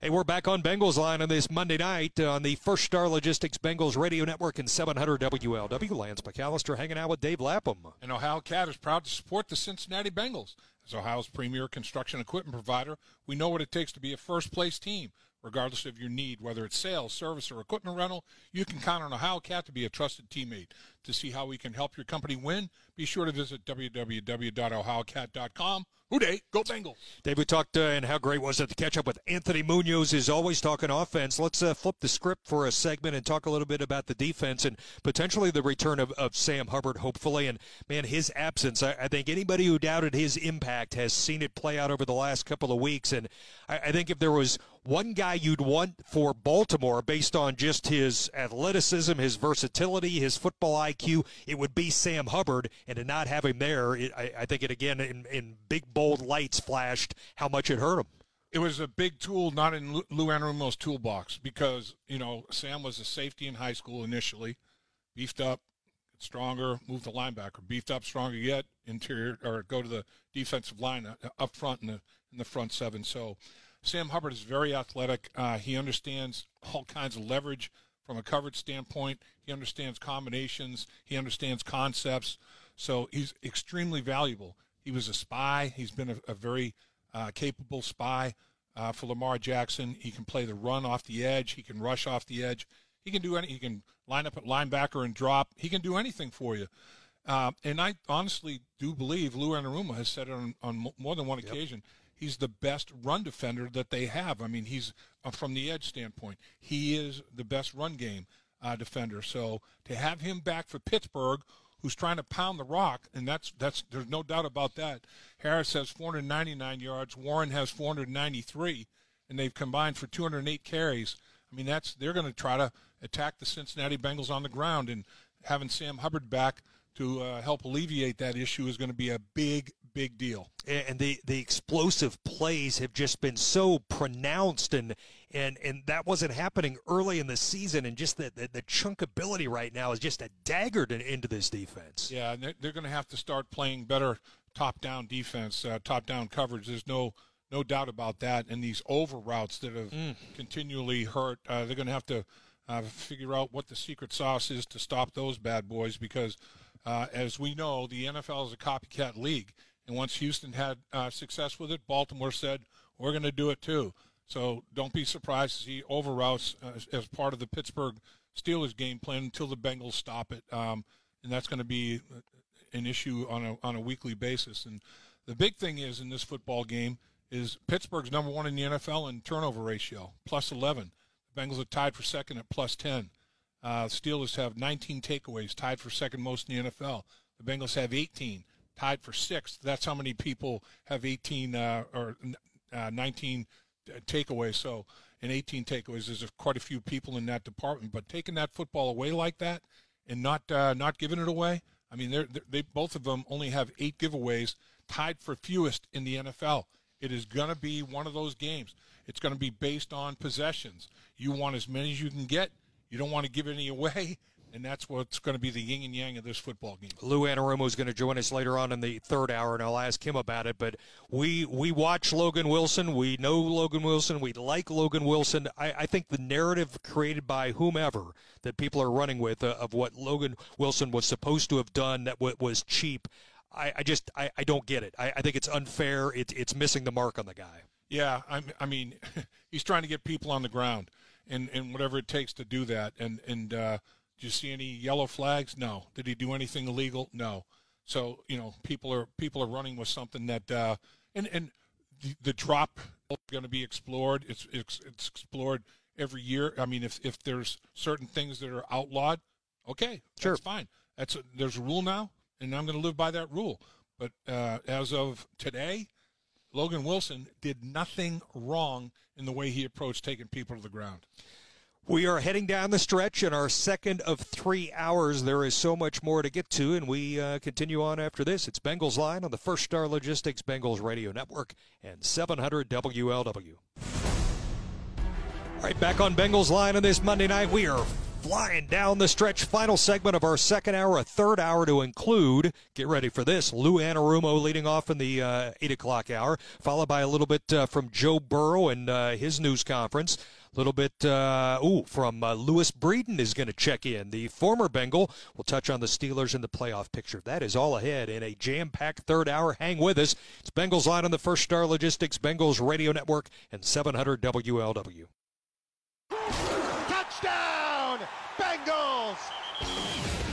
Hey, we're back on Bengals Line on this Monday night on the First Star Logistics Bengals Radio Network and 700 WLW. Lance McAllister hanging out with Dave Lapham.
And Ohio Cat is proud to support the Cincinnati Bengals. As Ohio's premier construction equipment provider, we know what it takes to be a first place team. Regardless of your need, whether it's sales, service, or equipment rental, you can count on Ohio Cat to be a trusted teammate. To see how we can help your company win, be sure to visit www.ohiocat.com. Who Dey, go Bengals!
Dave, we talked, uh, and how great was it to catch up with Anthony Munoz, is always talking offense. Let's uh, flip the script for a segment and talk a little bit about the defense and potentially the return of, of Sam Hubbard, hopefully. And, man, his absence, I, I, think anybody who doubted his impact has seen it play out over the last couple of weeks. And I, I think if there was one guy you'd want for Baltimore based on just his athleticism, his versatility, his football IQ, it would be Sam Hubbard. And to not have him there, it, I, I, think it again in, in, big bold lights flashed how much it hurt him.
It was a big tool, not in Lou, Anarumo's toolbox, because you know Sam was a safety in high school initially, beefed up, stronger, moved to linebacker, beefed up, stronger yet, interior or go to the defensive line uh, up front in the in the front seven. So Sam Hubbard is very athletic. Uh, he understands all kinds of leverage from a coverage standpoint. He understands combinations. He understands concepts. So he's extremely valuable. He was a spy. He's been a, a very uh, capable spy uh, for Lamar Jackson. He can play the run off the edge. He can rush off the edge. He can do any. He can line up at linebacker and drop. He can do anything for you. Uh, and I honestly do believe Lou Anarumo has said it on, on more than one occasion. He's the best run defender that they have. I mean, he's uh, from the edge standpoint, he is the best run game uh, defender. So to have him back for Pittsburgh, who's trying to pound the rock, and that's that's there's no doubt about that. Harris has 499 yards, Warren has 493, and they've combined for 208 carries. I mean, that's they're going to try to attack the Cincinnati Bengals on the ground, and having Sam Hubbard back to uh, help alleviate that issue is going to be a big, big deal.
And the the explosive plays have just been so pronounced, and and and that wasn't happening early in the season. And just the the, the chunkability right now is just a dagger to, into this defense.
Yeah, and they're, they're going to have to start playing better top down defense, uh, top down coverage. There's no no doubt about that. And these over routes that have mm. continually hurt, uh, they're going to have to uh, figure out what the secret sauce is to stop those bad boys because uh, as we know, the NFL is a copycat league. And once Houston had uh, success with it, Baltimore said, we're going to do it too. So don't be surprised to see over routes uh, as, part of the Pittsburgh Steelers game plan until the Bengals stop it. Um, and that's going to be an issue on a, on a weekly basis. And the big thing is in this football game is Pittsburgh's number one in the NFL in turnover ratio, plus 11. The Bengals are tied for second at plus 10. Uh, Steelers have 19 takeaways, tied for second most in the NFL. The Bengals have 18, tied for sixth. That's how many people have 18 uh, or uh, 19 takeaways. So, in 18 takeaways, there's quite a few people in that department. But taking that football away like that and not uh, not giving it away, I mean, they're, they're, they both of them only have eight giveaways, tied for fewest in the NFL. It is going to be one of those games. It's going to be based on possessions. You want as many as you can get you don't want to give any away, and that's what's going to be the yin and yang of this football game.
Lou Anarumo is going to join us later on in the third hour, and I'll ask him about it. But we we watch Logan Wilson. We know Logan Wilson. We like Logan Wilson. I, I think the narrative created by whomever that people are running with uh, of what Logan Wilson was supposed to have done that w- was cheap. I, I just I, I, don't get it. I, I think it's unfair. It, it's missing the mark on the guy.
Yeah, I, I mean, [laughs] he's trying to get people on the ground and, and whatever it takes to do that. And and uh, did you see any yellow flags? No. Did he do anything illegal? No. So you know, people are people are running with something that uh, and and the, the drop is going to be explored. It's, it's it's explored every year. I mean, if if there's certain things that are outlawed, okay, sure, that's fine. That's a, there's a rule now, and I'm going to live by that rule. But uh, as of today, Logan Wilson did nothing wrong in the way he approached taking people to the ground.
We are heading down the stretch in our second of three hours. There is so much more to get to, and we uh, continue on after this. It's Bengals Line on the First Star Logistics Bengals Radio Network and 700 WLW. All right, back on Bengals Line on this Monday night. We are flying down the stretch. Final segment of our second hour, a third hour to include. Get ready for this. Lou Anarumo leading off in the uh, 8 o'clock hour, followed by a little bit uh, from Joe Burrow and uh, his news conference. A little bit, uh, ooh, from uh, Louis Breeden is going to check in. The former Bengal will touch on the Steelers in the playoff picture. That is all ahead in a jam packed third hour. Hang with us. It's Bengals Line on the First Star Logistics, Bengals Radio Network, and 700 WLW. Touchdown, Bengals!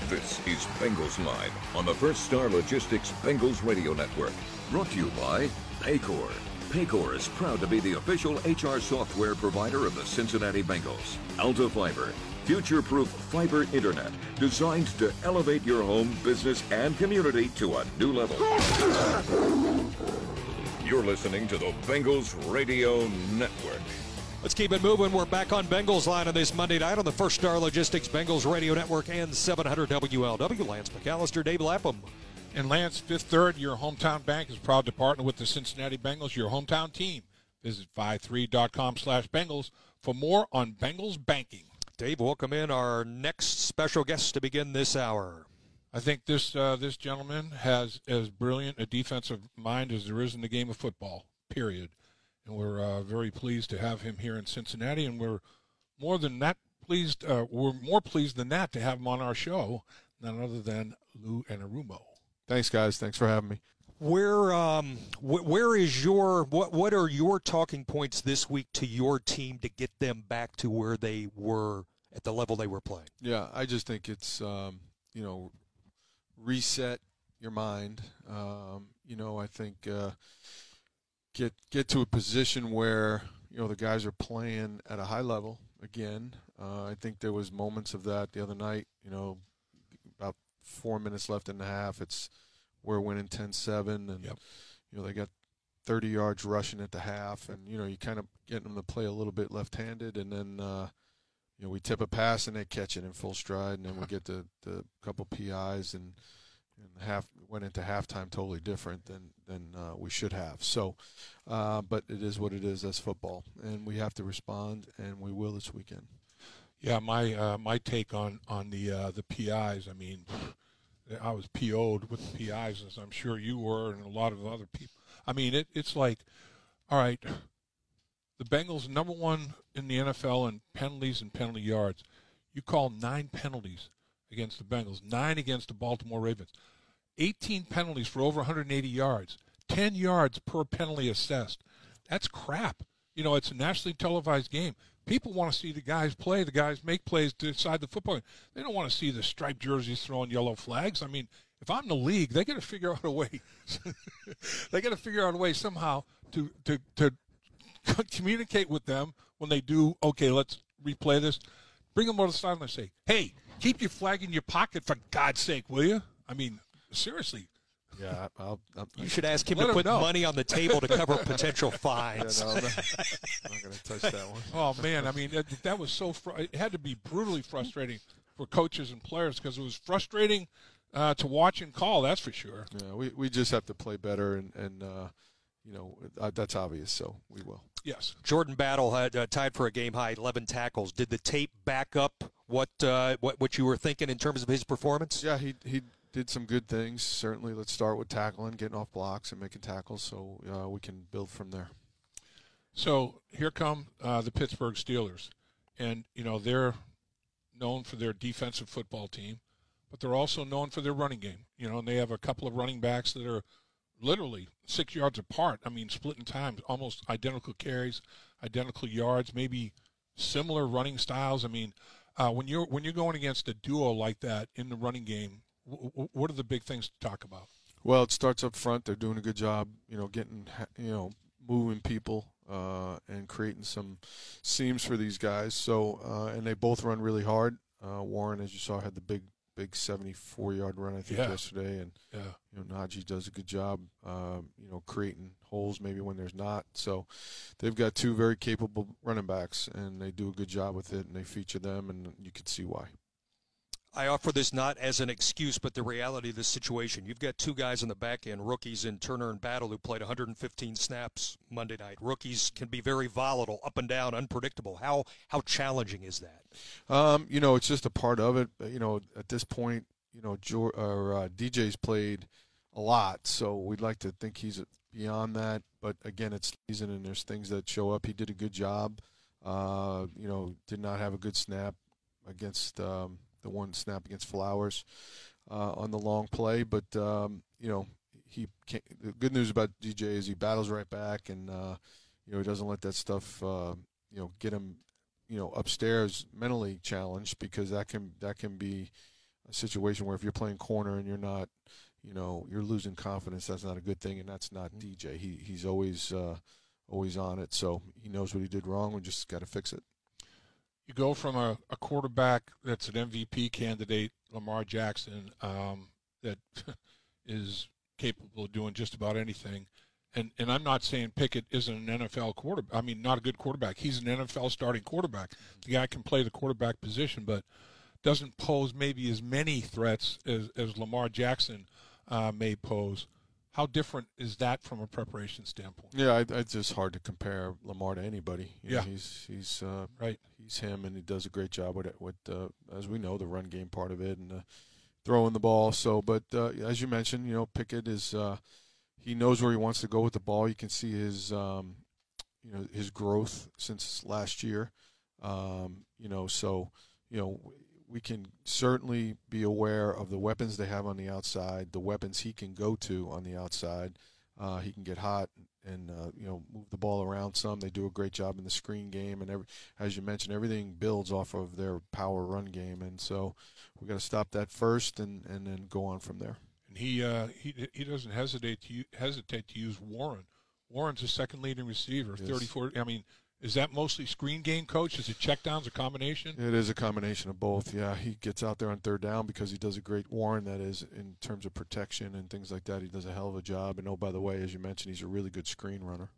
This is Bengals Line on the First Star Logistics Bengals Radio Network. Brought to you by Paycor. Paycor is proud to be the official HR software provider of the Cincinnati Bengals. Alta Fiber, future-proof fiber internet designed to elevate your home, business, and community to a new level. You're listening to the Bengals Radio Network.
Let's keep it moving. We're back on Bengals line on this Monday night on the First Star Logistics Bengals Radio Network and 700 WLW. Lance McAllister, Dave Lapham.
And Lance, Fifth Third, your hometown bank, is proud to partner with the Cincinnati Bengals, your hometown team. Visit 53.com slash Bengals for more on Bengals banking.
Dave, welcome in our next special guest to begin this hour.
I think this uh, this gentleman has as brilliant a defensive mind as there is in the game of football, period. And we're uh, very pleased to have him here in Cincinnati, and we're more than that pleased. Uh, we're more pleased than that to have him on our show, none other than Lou Anarumo.
Thanks, guys. Thanks for having me.
Where um wh- where is your what what are your talking points this week to your team to get them back to where they were at the level they were playing?
Yeah, I just think it's um, you know reset your mind. Um, you know, I think uh, get get to a position where you know the guys are playing at a high level again. Uh, I think there was moments of that the other night. You know, four minutes left in the half. It's we're winning 10-7, and
yep.
you know they got 30 yards rushing at the half, and you know you kind of get them to play a little bit left-handed, and then. Uh, you know, we tip a pass and they catch it in full stride, and then we get the, the couple PIs, and, and half went into halftime totally different than than uh, we should have. So, uh, but it is what it is. That's football, and we have to respond, and we will this weekend.
Yeah, my uh, my take on on the uh, the PIs. I mean, I was PO'd with the PIs, as I'm sure you were, and a lot of other people. I mean, it, it's like, all right, the Bengals number one in the NFL in penalties and penalty yards. You call nine penalties against the Bengals, nine against the Baltimore Ravens, 18 penalties for over 180 yards, 10 yards per penalty assessed. That's crap. You know, it's a nationally televised game. People want to see the guys play, the guys make plays to decide the football. They don't want to see the striped jerseys throwing yellow flags. I mean, if I'm the league, they got to figure out a way. [laughs] they got to figure out a way somehow to to to [laughs] communicate with them when they do. Okay, let's replay this. Bring them on the sideline and say, "Hey, keep your flag in your pocket for God's sake, will you?" I mean, seriously.
Yeah, I'll, I'll,
You should ask him to
him
put
know.
money on the table to cover [laughs] potential fines.
Yeah, no, I'm not, not going to touch that one. [laughs]
Oh man, I mean that, that was so. Fr- it had to be brutally frustrating for coaches and players because it was frustrating uh, to watch and call. That's for sure.
Yeah, we, we just have to play better, and and uh, you know uh, that's obvious. So we will.
Yes.
Jordan Battle had uh, tied for a game high 11 tackles. Did the tape back up what uh, what what you were thinking in terms of his performance?
Yeah, he he did some good things. Certainly, let's start with tackling, getting off blocks, and making tackles, so uh, we can build from there.
So here come uh, the Pittsburgh Steelers, and you know they're known for their defensive football team, but they're also known for their running game. You know, and they have a couple of running backs that are literally six yards apart. I mean, splitting times, almost identical carries, identical yards, maybe similar running styles. I mean, uh, when you're when you're going against a duo like that in the running game, what are the big things to talk about?
Well, it starts up front. They're doing a good job, you know, getting you know moving people uh, and creating some seams for these guys. So, uh, and they both run really hard. Uh, Warren, as you saw, had the big big 74 yard run I think
Yeah.
yesterday, and
Yeah.
you know Najee does a good job, um, you know, creating holes maybe when there's not. So, they've got two very capable running backs, and they do a good job with it, and they feature them, and you can see why.
I offer this not as an excuse, but the reality of the situation. You've got two guys in the back end, rookies in Turner and Battle, who played 115 snaps Monday night. Rookies can be very volatile, up and down, unpredictable. How how challenging is that?
Um, you know, it's just a part of it. You know, at this point, you know, Jor- or, uh, DJ's played a lot, so we'd like to think he's beyond that. But again, it's season, and there's things that show up. He did a good job. Uh, you know, did not have a good snap against um, the one snap against Flowers uh, on the long play, but um, you know, he can't, the good news about DJ is he battles right back, and uh, you know, he doesn't let that stuff uh, you know get him you know upstairs mentally challenged because that can that can be a situation where if you're playing corner and you're not, you know, you're losing confidence. That's not a good thing, and that's not DJ. He he's always uh, always on it, so he knows what he did wrong. We just got to fix it.
You go from a, a quarterback that's an MVP candidate, Lamar Jackson, um, that [laughs] is capable of doing just about anything. And and I'm not saying Pickett isn't an NFL quarterback. I mean, not a good quarterback. He's an NFL starting quarterback. The guy can play the quarterback position, but doesn't pose maybe as many threats as, as Lamar Jackson uh, may pose. How different is that from a preparation standpoint?
Yeah, I, it's just hard to compare Lamar to anybody. You
yeah,
know, he's he's uh,
right.
He's him, and he does a great job with it. With uh, as we know, the run game part of it and uh, throwing the ball. So, but uh, as you mentioned, you know, Pickett is uh, he knows where he wants to go with the ball. You can see his um, you know his growth since last year. Um, you know, so you know we can certainly be aware of the weapons they have on the outside, the weapons he can go to on the outside. Uh, he can get hot and uh, you know move the ball around some. They do a great job in the screen game, and every, as you mentioned, everything builds off of their power run game. And so we got to stop that first, and, and then go on from there.
And he uh, he he doesn't hesitate to hesitate to use Warren. Warren's a second leading receiver,
Yes.
34. I mean, is that mostly screen game, coach? Is it checkdowns, a combination?
It is a combination of both. Yeah, he gets out there on third down because he does a great Warren. That is in terms of protection and things like that. He does a hell of a job. And oh, by the way, as you mentioned, he's a really good screen runner.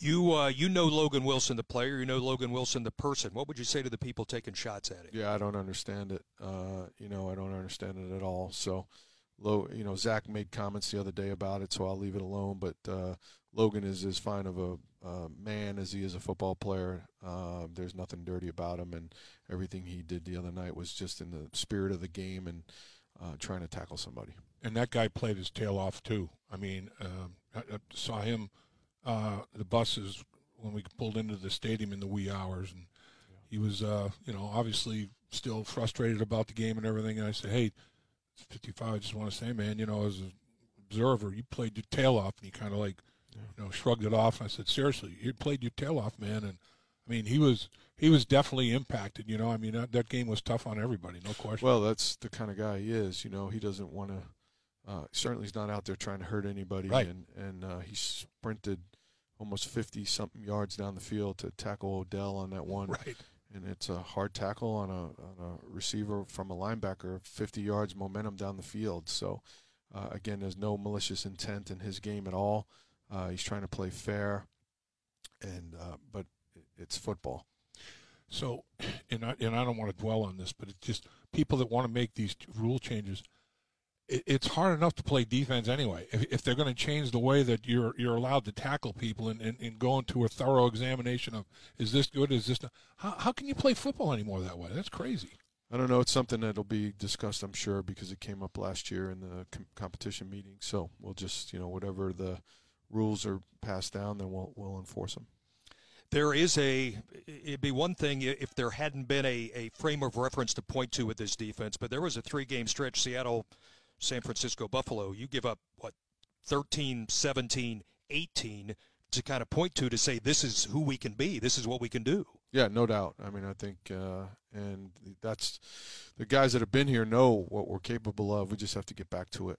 You uh, you know Logan Wilson the player. You know Logan Wilson the person. What would you say to the people taking shots at it?
Yeah, I don't understand it. Uh, you know, I don't understand it at all. So, Lo, you know, Zac made comments the other day about it, so I'll leave it alone. But uh, Logan is as fine of a uh, man as he is a football player. Uh, there's nothing dirty about him, and everything he did the other night was just in the spirit of the game and uh, trying to tackle somebody.
And that guy played his tail off too. I mean, um, I, saw him uh, the buses when we pulled into the stadium in the wee hours, and he was, uh, you know, obviously still frustrated about the game and everything. And I said, "Hey, it's 55. I just want to say, man, you know, as an observer, you played your tail off," and he kind of like, you know, shrugged it off. And I said, "Seriously, you played your tail off, man." And I mean, he was he was definitely impacted. You know, I mean, that, that game was tough on everybody, no question.
Well, that's the kind of guy he is. You know, he doesn't want to. Uh, certainly, he's not out there trying to hurt anybody.
Right.
And and uh, he sprinted almost fifty something yards down the field to tackle Odell on that one.
Right.
And it's a hard tackle on a on a receiver from a linebacker, fifty yards momentum down the field. So, uh, again, there's no malicious intent in his game at all. Uh, he's trying to play fair, and uh, but it's football.
So, [clears throat] and I, and I don't want to dwell on this, but it's just people that want to make these rule changes. It, it's hard enough to play defense anyway. If, if they're going to change the way that you're you're allowed to tackle people and, and, and go into a thorough examination of is this good, is this not, how how can you play football anymore that way? That's crazy.
I don't know. It's something that'll be discussed, I'm sure, because it came up last year in the com- competition meeting. So we'll just, you know, whatever the rules are passed down, then we'll we'll enforce them.
There is a. It'd be one thing if there hadn't been a, a frame of reference to point to with this defense, but there was a three game stretch Seattle, San Francisco, Buffalo. You give up, what, 13, 17, 18 to kind of point to to say this is who we can be, this is what we can do.
Yeah, no doubt. I mean, I think, uh, and that's the guys that have been here know what we're capable of. We just have to get back to it,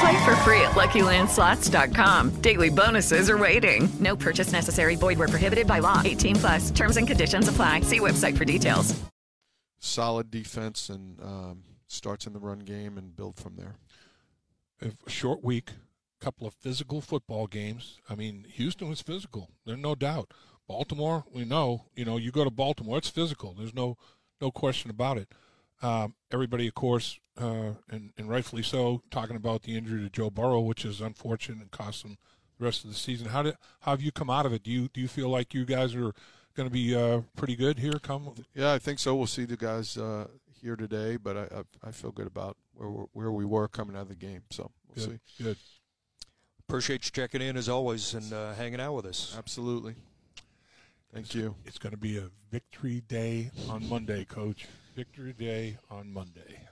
Play for free at LuckyLandSlots.com. Daily bonuses are waiting. No purchase necessary. Void where prohibited by law. 18 plus. Terms and conditions apply. See website for details.
Solid defense and um, starts in the run game and build from there.
A short week, couple of physical football games. I mean, Houston was physical. There's no doubt. Baltimore, we know. You know, you go to Baltimore, it's physical. There's no no question about it. Um, everybody, of course, uh, and, and rightfully so, talking about the injury to Joe Burrow, which is unfortunate and cost them the rest of the season. How did how have you come out of it? Do you do you feel like you guys are going to be uh, pretty good here? Come,
Yeah, I think so. We'll see the guys uh, here today, but I, I I feel good about where we're, where we were coming out of the game. So we'll
good,
see.
good.
appreciate you checking in as always and uh, hanging out with us.
Absolutely. Thank you.
It's going to be a victory day on Monday, Coach. Victory day on Monday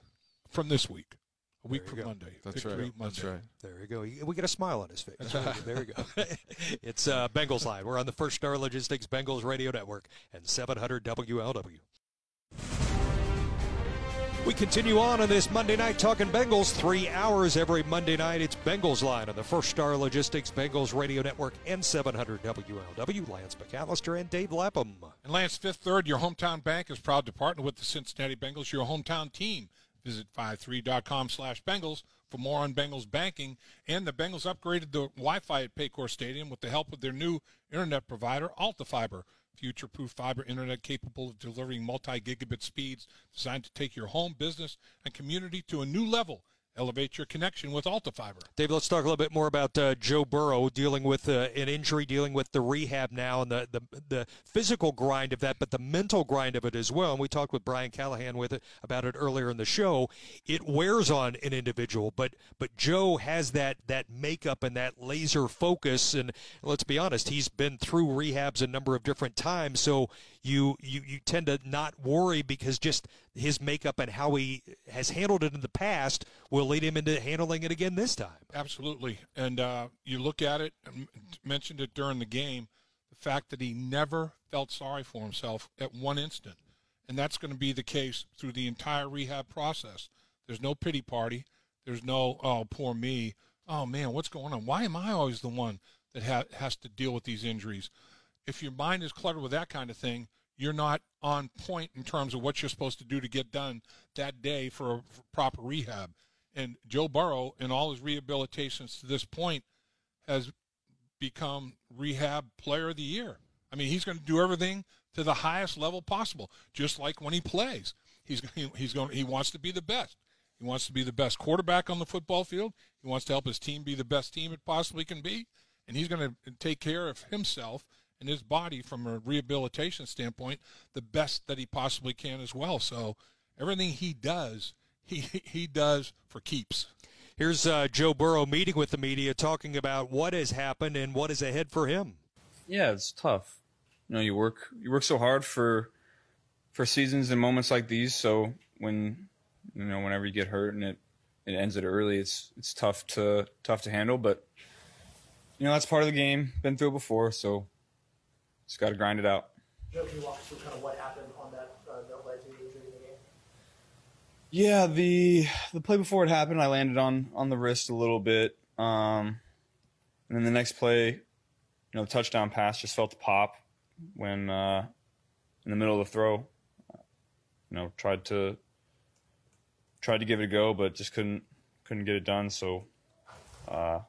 from this week. A week from
go.
Monday.
That's
victory
right.
Monday.
That's right.
There we go. We get a smile on his face. there we go. [laughs] [laughs] it's uh, Bengals Line. We're on the First Star Logistics Bengals Radio Network and 700 WLW. We continue on on this Monday night talking Bengals. Three hours every Monday night. It's Bengals Line on the First Star Logistics Bengals Radio Network and 700 WLW. Lance McAllister and Dave Lapham.
And Lance Fifth Third, your hometown bank is proud to partner with the Cincinnati Bengals, your hometown team. Visit 53.com slash Bengals for more on Bengals banking. And the Bengals upgraded the Wi-Fi at Paycor Stadium with the help of their new internet provider, AltaFiber. Future-proof fiber internet capable of delivering multi-gigabit speeds designed to take your home, business, and community to a new level. Elevate your connection with AltaFiber.
Dave, let's talk a little bit more about uh, Joe Burrow dealing with uh, an injury, dealing with the rehab now, and the, the the physical grind of that, but the mental grind of it as well. And we talked with Brian Callahan with it about it earlier in the show. It wears on an individual, but but Joe has that that makeup and that laser focus. And let's be honest, he's been through rehabs a number of different times, so you you you tend to not worry because just his makeup and how he has handled it in the past will lead him into handling it again this time.
Absolutely. And uh, you look at it, mentioned it during the game, the fact that he never felt sorry for himself at one instant. And that's going to be the case through the entire rehab process. There's no pity party. There's no, oh, poor me. Oh, man, what's going on? Why am I always the one that ha- has to deal with these injuries? If your mind is cluttered with that kind of thing, you're not on point in terms of what you're supposed to do to get done that day for, a, for proper rehab. And Joe Burrow, in all his rehabilitations to this point, has become rehab player of the year. I mean, he's going to do everything to the highest level possible, just like when he plays. He's he's going he wants to be the best. He wants to be the best quarterback on the football field. He wants to help his team be the best team it possibly can be, and he's going to take care of himself and his body from a rehabilitation standpoint the best that he possibly can as well. So everything he does, he [laughs] he does for keeps.
Here's uh, Joe Burrow meeting with the media, talking about what has happened and what is ahead for him.
Yeah, it's tough. You know, you work you work so hard for for seasons and moments like these. So when you know whenever you get hurt and it it ends it early, it's it's tough to tough to handle. But you know that's part of the game. Been through it before, so just got to grind it out.
Joe, can you walk us through kind of what happened on that uh, that led to the injury in the game?
Yeah, the the play before it happened, I landed on on the wrist a little bit, um, and then the next play, you know, the touchdown pass just felt the pop when uh, in the middle of the throw. You know, tried to tried to give it a go, but just couldn't couldn't get it done. So, uh,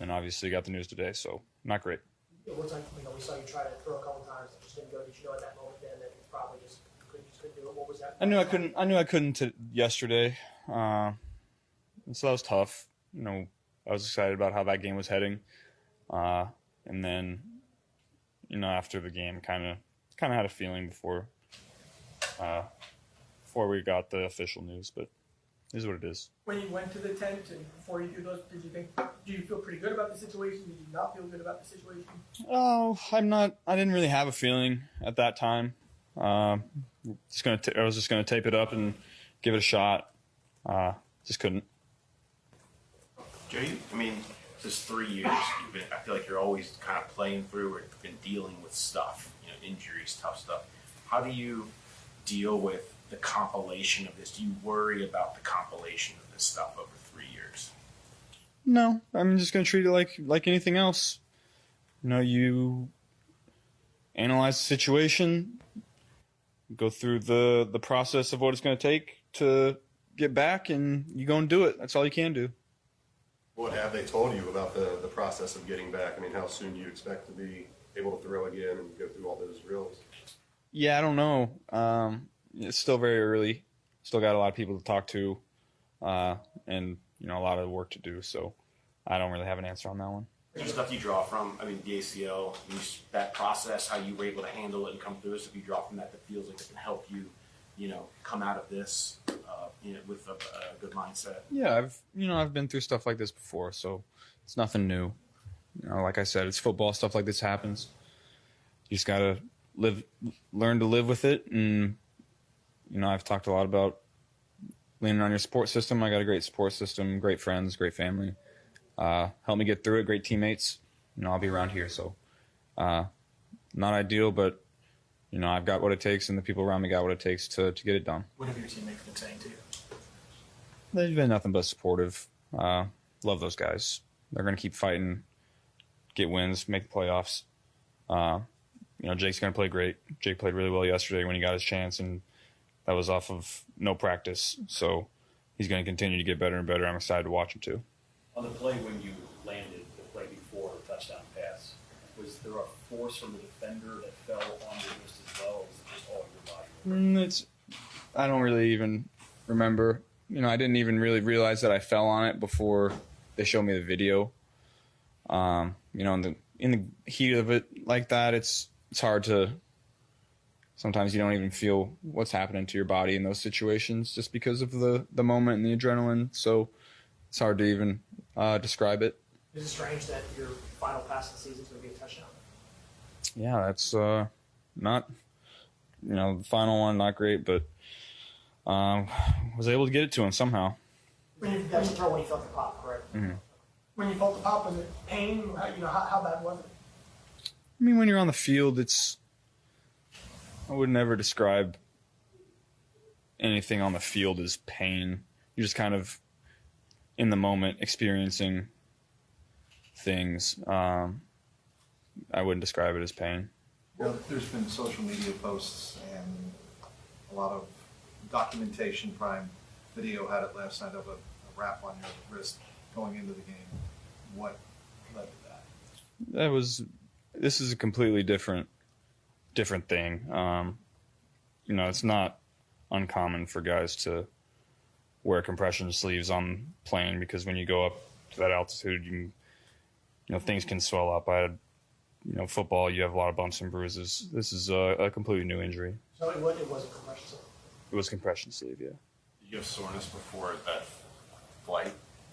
and obviously got the news today, so not great.
It looks like you know we saw you try to throw a couple times, it just didn't go. Did you know at that moment then that it's probably just couldn't just couldn't do it? What was that?
I knew I couldn't. I knew I couldn't t- yesterday. Uh, so that was tough. You know, I was excited about how that game was heading, uh, and then, you know, after the game, kind of, kind of had a feeling before, uh, before we got the official news. But is what it is.
When you went to the tent and before you do those, did you think? Do you feel pretty good about the situation? Did you not feel good about the situation?
Oh, I'm not. I didn't really have a feeling at that time. Um, just gonna. T- I was just gonna tape it up and give it a shot. Uh, just couldn't.
Joe, I mean, this three years, you've been, I feel like you're always kind of playing through or been dealing with stuff, you know, injuries, tough stuff. How do you deal with the compilation of this? Do you worry about the compilation of this stuff over three years?
No, I'm just gonna treat it like like anything else. You know, you analyze the situation, go through the the process of what it's gonna take to get back, and you go and do it. That's all you can do.
What have they told you about the, the process of getting back? I mean, how soon do you expect to be able to throw again and go through all those drills?
Yeah, I don't know. Um, it's still very early. Still got a lot of people to talk to, uh, and you know a lot of work to do. So I don't really have an answer on that one.
Is there stuff you draw from? I mean, the ACL, that process, how you were able to handle it and come through it. If you draw from that that feels like it can help you you know, come out of this, uh, you know, with a, a good mindset?
Yeah, I've you know I've been through stuff like this before, so it's nothing new. You know, like I said, it's football. Stuff like this happens. You just gotta live, learn to live with it, and you know I've talked a lot about leaning on your support system. I got a great support system, great friends, great family. Uh, help me get through it. Great teammates. You know, I'll be around here, so uh, not ideal, but you know I've got what it takes, and the people around me got what it takes to to get it done.
What have your teammates been saying to you?
They've been nothing but supportive. Uh, love those guys. They're going to keep fighting, get wins, make the playoffs. Uh, you know, Jake's going to play great. Jake played really well yesterday when he got his chance, and that was off of no practice. So he's going to continue to get better and better. I'm excited to watch him too.
On the play when you landed, the play before the touchdown pass, was there a force from the defender that fell on your wrist as well, was it just all your body?
Mm, it's I don't really even remember. You know, I didn't even really realize that I fell on it before they showed me the video. Um, you know, in the in the heat of it like that, it's it's hard to. Sometimes you don't even feel what's happening to your body in those situations just because of the the moment and the adrenaline. So it's hard to even uh, describe it.
Is it strange that your final pass of the season is going to be a touchdown?
Yeah, that's uh, not you know the final one not great, but um, was able to get it to him somehow.
When you, that was the throw when you felt the pop, correct?
hmm
When you felt the pop, was it pain? You know, how, how bad was it?
I mean, when you're on the field, it's. I would never describe anything on the field as pain. You're just kind of in the moment experiencing things. Um, I wouldn't describe it as pain.
Know, there's been social media posts and a lot of documentation. Prime Video had it last night of a, a wrap on your wrist going into the game. What led to that?
That was. This is a completely different, different thing. Um, you know, it's not uncommon for guys to wear compression sleeves on plane because when you go up to that altitude, you, can- you know, things can swell up. I had, you know, football. You have a lot of bumps and bruises. This is a, a completely new injury.
So it, was, it was a compression. sleeve.
It was compression sleeve, yeah.
Did you have soreness before that flight?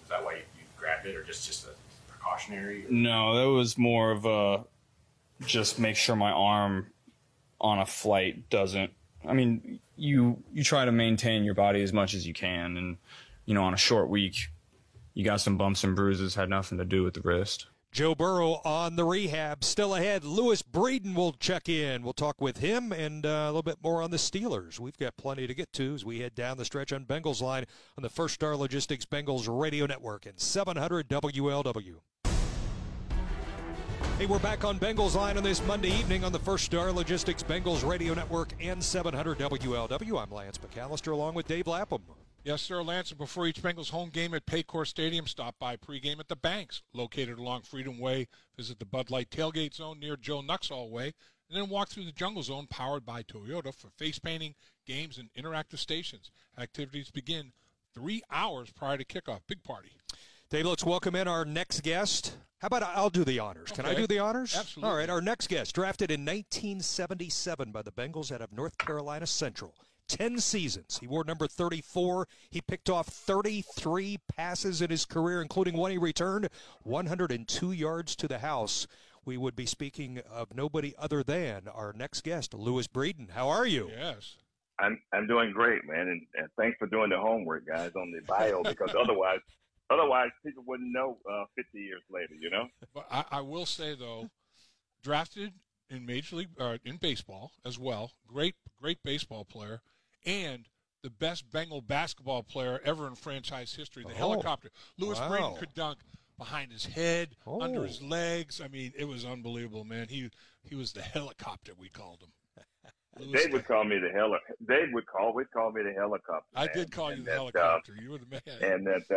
Is that why you, you grabbed it, or just just a precautionary?
No, that was more of a just make sure my arm on a flight doesn't. I mean, you you try to maintain your body as much as you can, and you know, on a short week, you got some bumps and bruises. Had nothing to do with the wrist.
Joe Burrow on the rehab. Still ahead. Louis Breeden will check in. We'll talk with him and uh, a little bit more on the Steelers. We've got plenty to get to as we head down the stretch on Bengals line on the First Star Logistics Bengals radio network and 700 WLW. Hey, we're back on Bengals line on this Monday evening on the First Star Logistics Bengals radio network and 700 WLW. I'm Lance McAllister along with Dave Lapham.
Yes, sir, Lance. and Before each Bengals home game at Paycor Stadium, stop by pregame at the Banks, located along Freedom Way. Visit the Bud Light Tailgate Zone near Joe Nuxhall Way, and then walk through the Jungle Zone, powered by Toyota, for face painting, games, and interactive stations. Activities begin three hours prior to kickoff. Big party.
Dave, let's welcome in our next guest. How about I'll do the honors? Can I do the honors?
Absolutely.
All right, our next guest, drafted in 1977 by the Bengals out of North Carolina Central. 10 seasons. He wore number 34. He picked off 33 passes in his career, including one he returned 102 yards to the house. We would be speaking of nobody other than our next guest, Louis Breeden. How are you?
Yes.
I'm I'm doing great, man, and, and thanks for doing the homework, guys, on the bio because otherwise, otherwise people wouldn't know uh, 50 years later, you know. [laughs]
But I, I will say though, drafted in Major League uh, in baseball as well. Great, great baseball player, and the best Bengal basketball player ever in franchise history. The
Oh,
helicopter. Louis
wow.
Breeden could dunk behind his head, under
Oh.
his legs. I mean, it was unbelievable, man. He he was the helicopter. We called him.
Dave would call me the heli. Dave would call would call me the helicopter.
I
man.
did call you
And
the
that,
helicopter. you were the man.
Uh, and that uh,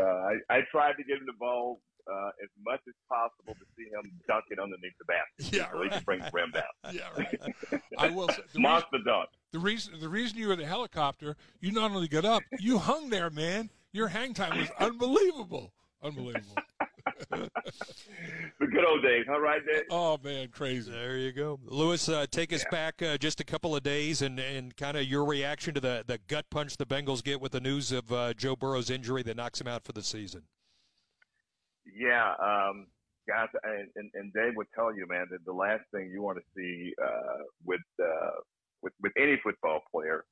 I I tried to get him the ball uh, as much as possible to see him dunk it underneath the basket,
Yeah,
so he could bring the rim down. [laughs]
Yeah, right. I will say, the
Monster dunk.
The reason the reason you were the helicopter, you not only got up, you hung there, man. Your hang time was unbelievable. Unbelievable.
The good old days, huh, right, Dave?
Oh man, crazy.
There you go, Louis. Uh, take us
Yeah.
back uh, just a couple of days, and, and kind of your reaction to the the gut punch the Bengals get with the news of uh, Joe Burrow's injury that knocks him out for the season.
Yeah, um, guys, and, and, and Dave would tell you, man, that the last thing you want to see uh, with uh, with with any football player,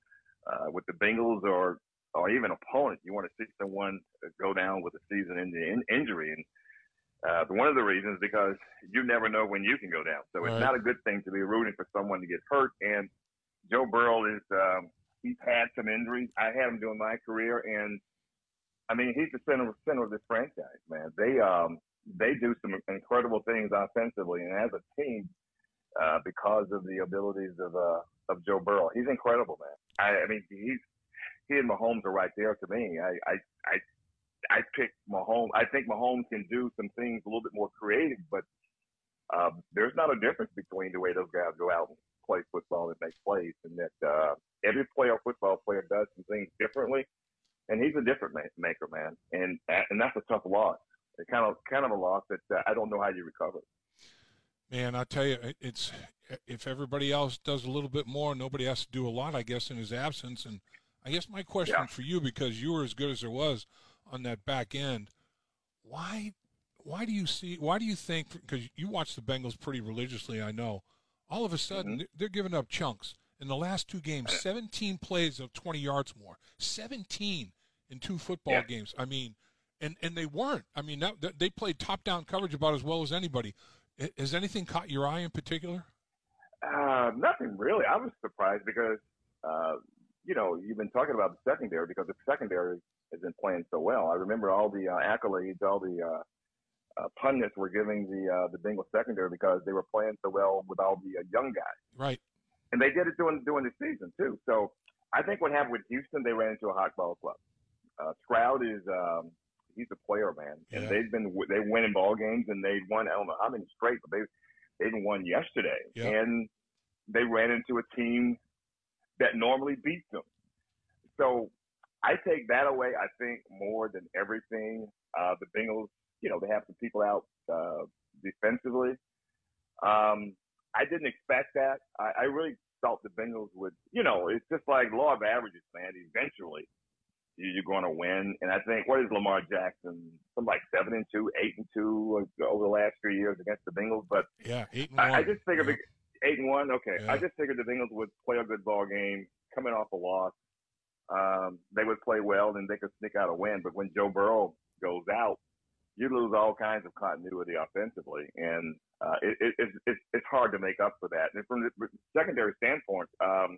uh, with the Bengals or or even opponent, you want to see someone go down with a season-ending in, injury, and uh, one of the reasons because you never know when you can go down. So it's not a good thing to be rooting for someone to get hurt. And Joe Burrow is um, he's had some injuries. I had him during my career, and I mean, he's the center center of this franchise, man. They um they do some incredible things offensively, and as a team, uh, because of the abilities of uh of Joe Burrow, he's incredible, man. I, I mean, he's he and Mahomes are right there to me. I I I I pick Mahomes. I think Mahomes can do some things a little bit more creative, but um, there's not a difference between the way those guys go out and play football and make plays, and that uh, every player, football player, does some things differently and he's a different ma- maker, man, and and that's a tough loss. It kind of kind of a loss that uh, I don't know how you recover.
Man, I tell you, it's if everybody else does a little bit more, nobody has to do a lot, I guess, in his absence. And I guess my question
Yeah.
for you, because you were as good as there was on that back end, why, why do you see, why do you think? Because you watch the Bengals pretty religiously, I know. All of a sudden, they're- they're giving up chunks. In the last two games, 17 plays of 20 yards more, 17 in two football
Yeah.
games. I mean, and and they weren't. I mean, that- they played top down coverage about as well as anybody. Has anything caught your eye in particular?
Uh, nothing really. I was surprised because uh, you know you've been talking about the secondary because the secondary has been playing so well. I remember all the uh, accolades, all the uh, uh, pundits were giving the uh, the Bengals secondary because they were playing so well with all the uh, young guys.
Right.
and they did it during during the season too. So I think what happened with Houston, they ran into a hot ball club. Uh, Stroud is um, he's a player, man, and
Yeah.
they've been they winning ball games and they won I don't know how many straight, but they they even won yesterday,
Yeah.
and they ran into a team that normally beats them. So I take that away. I think more than everything, uh, the Bengals, you know, they have some people out uh, defensively. Um, I didn't expect that. I, I really thought the Bengals would, you know, it's just like law of averages, man. Eventually, you- you're going to win. And I think what is Lamar Jackson? Some like seven and two, eight and two uh, over the last few years against the Bengals. But
Yeah, eight and
I, I
one.
just figured the- eight and one. Okay,
Yeah.
I just figured the Bengals would play a good ball game, coming off a loss. Um, they would play well, and they could sneak out a win. But when Joe Burrow goes out, you lose all kinds of continuity offensively, and uh, it, it, it's, it's it's hard to make up for that. And from the secondary standpoint, um,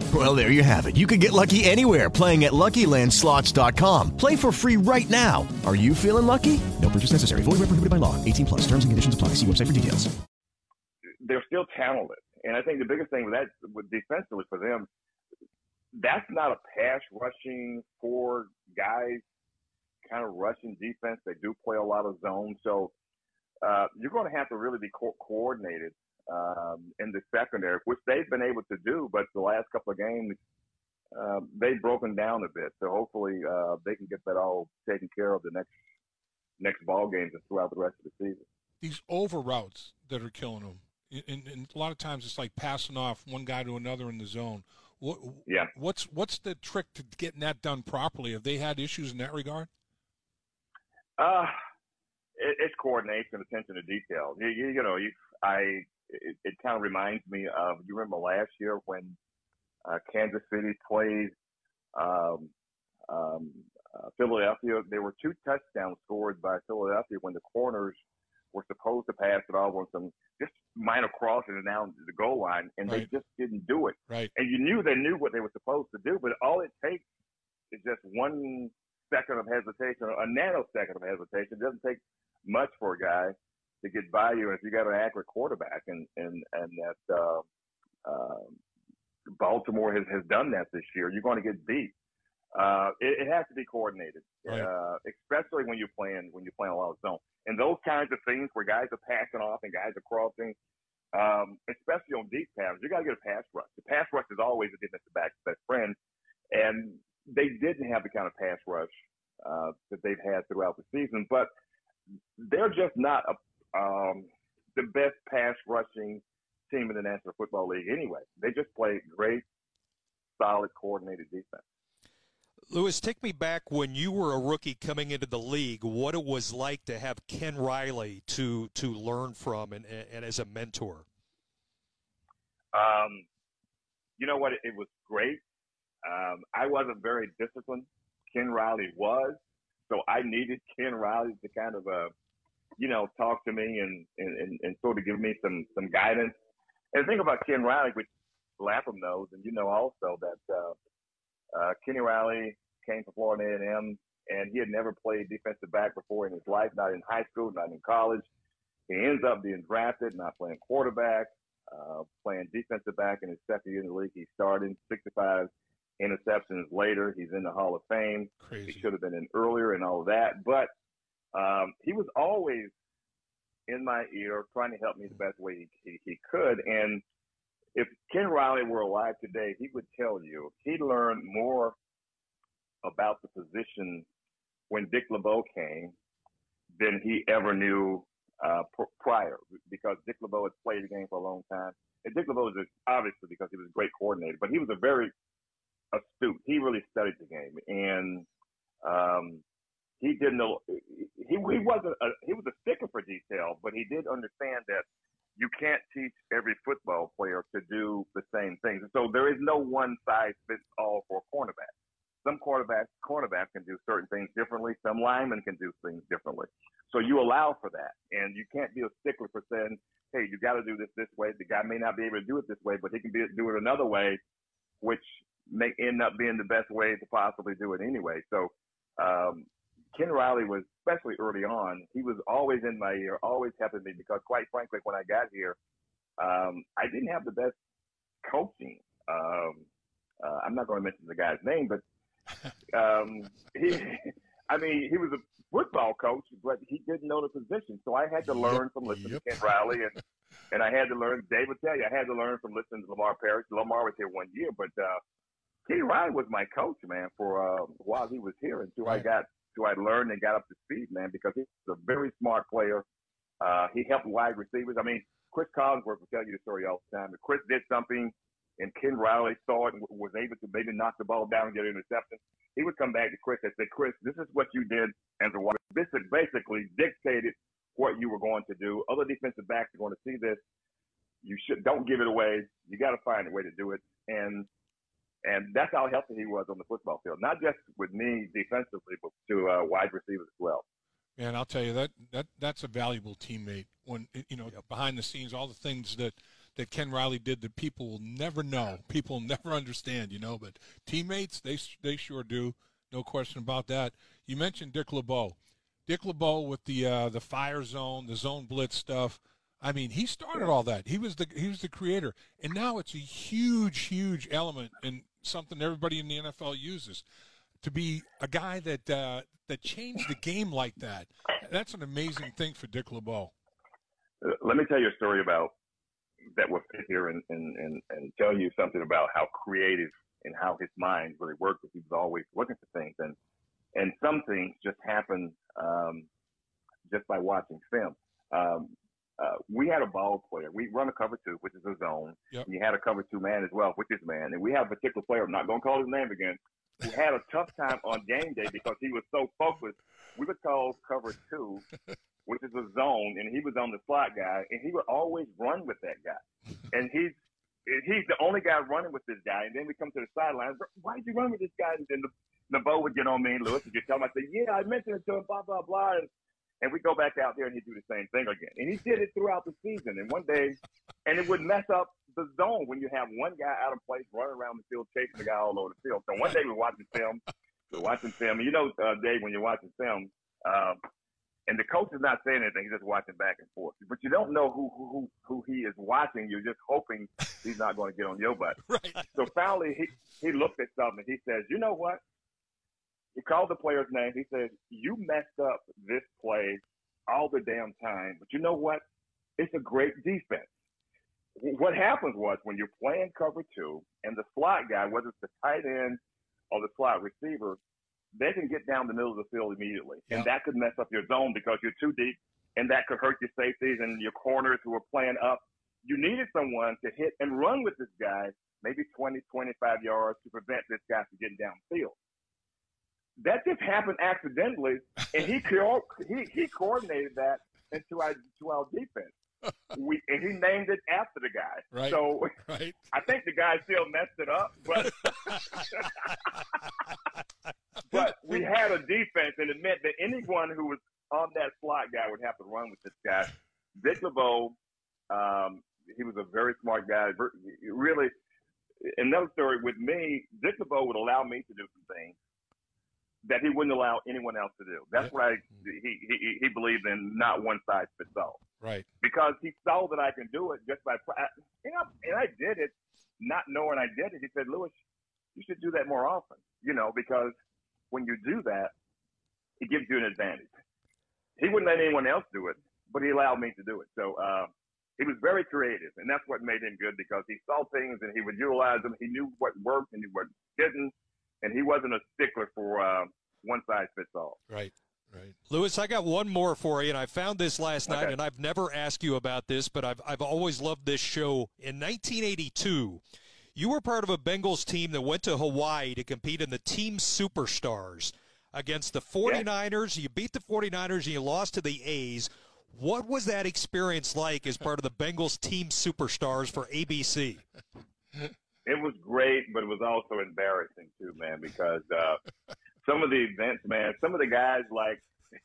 Well, there you have it. You can get lucky anywhere playing at LuckyLandSlots.com. Play for free right now. Are you feeling lucky? No purchase necessary. Void where prohibited by law. 18 plus. Terms and conditions apply. See website for details.
they're still talented. And I think the biggest thing with that, with defensively for them, that's not a pass rushing four guys kind of rushing defense. They do play a lot of zone, so uh, you're going to have to really be co- coordinated um, in the secondary, which they've been able to do. But the last couple of games, uh, they've broken down a bit. So hopefully uh, they can get that all taken care of the next next ball games and throughout the rest of the season.
These over routes that are killing them. And, and a lot of times it's like passing off one guy to another in the zone. What,
Yeah.
What's what's the trick to getting that done properly? Have they had issues in that regard?
Uh, it, it's coordination, attention to detail. You, you, you know, you, I, it, it kind of reminds me of, you remember last year when uh, Kansas City played um, um, uh, Philadelphia? There were two touchdowns scored by Philadelphia when the corners were supposed to pass it off on some just minor crossing and down the goal line, and
Right.
they just didn't do it.
Right.
And you knew they knew what they were supposed to do, but all it takes is just one second of hesitation, a nanosecond of hesitation. It doesn't take much for a guy to get by you if you got an accurate quarterback, and and and that uh, uh, Baltimore has has done that this year. You're going to get beat. uh, it, it has to be coordinated,
Right.
uh, especially when you're playing when you're playing a lot of zone. And those kinds of things where guys are passing off and guys are crossing, um, especially on deep passes, you got to get a pass rush. The pass rush is always a defensive back's best friend, and they didn't have the kind of pass rush uh, that they've had throughout the season. But they're just not a, um, the best pass rushing team in the National Football League anyway. They just play great, solid, coordinated defense.
Lewis, take me back when you were a rookie coming into the league. What it was like to have Ken Riley to to learn from and, and as a mentor.
Um, you know what? It, it was great. Um, I wasn't very disciplined. Ken Riley was, so I needed Ken Riley to kind of, uh, you know, talk to me and, and, and, sort of give me some some guidance. And the thing about Ken Riley, which Lapham knows, and you know also that uh, uh, Kenny Riley came from Florida A&M, and he had never played defensive back before in his life, not in high school, not in college. He ends up being drafted, not playing quarterback, uh, playing defensive back in his second year in the league. He started 65 interceptions later. He's in the Hall of Fame.
Crazy.
He should have been in earlier and all of that, but um, he was always in my ear, trying to help me the best way he, he, he could. And if Ken Riley were alive today, he would tell you he learned more about the position when Dick LeBeau came than he ever knew uh, pr- prior, because Dick LeBeau had played the game for a long time. And Dick LeBeau was a- obviously because he was a great coordinator, but he was a very astute. He really studied the game, and um, he didn't know. He he wasn't a, he was a sticker for detail, but he did understand that you can't teach every football player to do the same things. So there is no one size fits all for a cornerback. Some quarterbacks cornerbacks can do certain things differently. Some linemen can do things differently. So you allow for that, and you can't be a stickler for saying, "Hey, you got to do this this way." The guy may not be able to do it this way, but he can be, do it another way, which may end up being the best way to possibly do it anyway. So um, Ken Riley was, especially early on, he was always in my ear, always helping me because, quite frankly, when I got here, um, I didn't have the best coaching. Um, uh, I'm not going to mention the guy's name, but [laughs] um, he, I mean, he was a football coach, but he didn't know the position. So I had to learn from listening to Ken Riley, and and I had to learn. Dave would tell you, I had to learn from listening to Lamar Parrish. Lamar was here one year, but uh, Kenny Riley was my coach, man, for uh, while he was here until I got until I learned and got up to speed, man, because he's a very smart player. Uh, he helped wide receivers. I mean, Chris Collinsworth will tell you the story all the time. Chris did something and Ken Riley saw it and was able to maybe knock the ball down and get an interception, he would come back to Chris and say, Chris, this is what you did as a wide This is basically dictated what you were going to do. Other defensive backs are going to see this. You should don't give it away. You got to find a way to do it. And and that's how healthy he was on the football field, not just with me defensively, but to uh, wide receivers as well.
And I'll tell you that that that's a valuable teammate. When you know behind the scenes, all the things that that Ken Riley did that people will never know, people will never understand. You know, but teammates, they they sure do. No question about that. You mentioned Dick LeBeau. Dick LeBeau with the uh, the fire zone, the zone blitz stuff. I mean, he started all that. He was the he was the creator, and now it's a huge, huge element and something everybody in the NFL uses. To be a guy that uh, that changed the game like that, that's an amazing thing for Dick LeBeau.
Let me tell you a story about that will fit here and, and, and, and tell you something about how creative and how his mind really worked. He was always looking for things, and and some things just happen um, just by watching film. Um, uh, we had a ball player. We run a cover two, which is a zone.
Yep.
And you had a cover two man as well, which is man. And we have a particular player. I'm not going to call his name again. Who had a tough time on game day because he was so focused. We would call cover two, [laughs] which is a zone, and he was on the slot guy, and he would always run with that guy. And he's he's the only guy running with this guy. And then we come to the sideline. Why did you run with this guy? And then the, the Bo would get on me, Louis, and you tell him, I said, yeah, I mentioned it to him, blah blah blah. And, and we go back out there and he'd do the same thing again. And he did it throughout the season. And one day, and it would mess up the zone when you have one guy out of place running around the field chasing the guy all over the field. So one day we're watching film, we're watching film. And you know, uh, Dave, when you're watching film, um, and the coach is not saying anything, he's just watching back and forth. But you don't know who who who he is watching. You're just hoping he's not going to get on your butt. [laughs]
Right.
So finally, he he looked at something. and He says, "You know what? He called the player's name. He said, "You messed up this play all the damn time, but you know what? It's a great defense." What happens was when you're playing cover two and the slot guy, whether it's the tight end or the slot receiver, they can get down the middle of the field immediately, and that could mess up your zone because you're too deep, and that could hurt your safeties and your corners who are playing up. You needed someone to hit and run with this guy, maybe 20, 25 yards to prevent this guy from getting downfield. That just happened accidentally, and he co- he he coordinated that into our to our defense. We and he named it after the guy.
Right.
So
right.
I think the guy still messed it up, but [laughs] but we had a defense, and it meant that anyone who was on that slot guy would have to run with this guy. Dick LeBeau, um, he was a very smart guy. Really, another story with me, Dick LeBeau would allow me to do some things that he wouldn't allow anyone else to do. That's why he, he he believed in not one size fits all
Right.
because he saw that I can do it just by, and I, and I did it, not knowing I did it. He said, Louis, you should do that more often, you know, because when you do that, it gives you an advantage. He wouldn't let anyone else do it, but he allowed me to do it. So, uh, he was very creative, and that's what made him good because he saw things and he would utilize them. He knew what worked and what didn't, and he wasn't a stickler for uh, one size fits all.
Right. Right.
Louis, I got one more for you, and I found this last night,
Okay.
and I've never asked you about this, but I've, I've always loved this show. In 1982, you were part of a Bengals team that went to Hawaii to compete in the Team Superstars against the 49ers. You beat the 49ers and you lost to the A's. What was that experience like as part of the Bengals Team Superstars for ABC? [laughs]
it was great, but it was also embarrassing too, man, because uh, [laughs] some of the events, man, some of the guys like [laughs]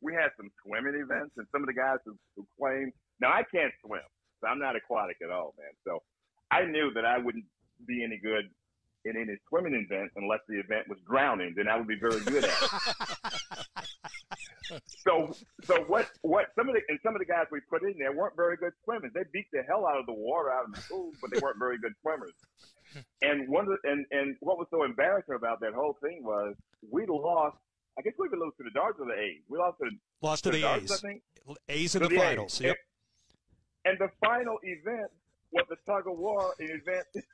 we had some swimming events, and some of the guys who, who claimed now I can't swim, so I'm not aquatic at all, man. So I knew that I wouldn't be any good in any swimming event unless the event was drowning. Then I would be very good at it. [laughs] so so what what some of the and some of the guys we put in there weren't very good swimmers. They beat the hell out of the water out of the pool, but they weren't very good swimmers. And one of the, and and what was so embarrassing about that whole thing was we lost. I guess we even lost to the Dodgers or the A's. We lost to
Lost to the
Dodgers,
A's.
I think.
A's in the
A's.
finals. Yep.
And the final event was the tug of war, event [laughs]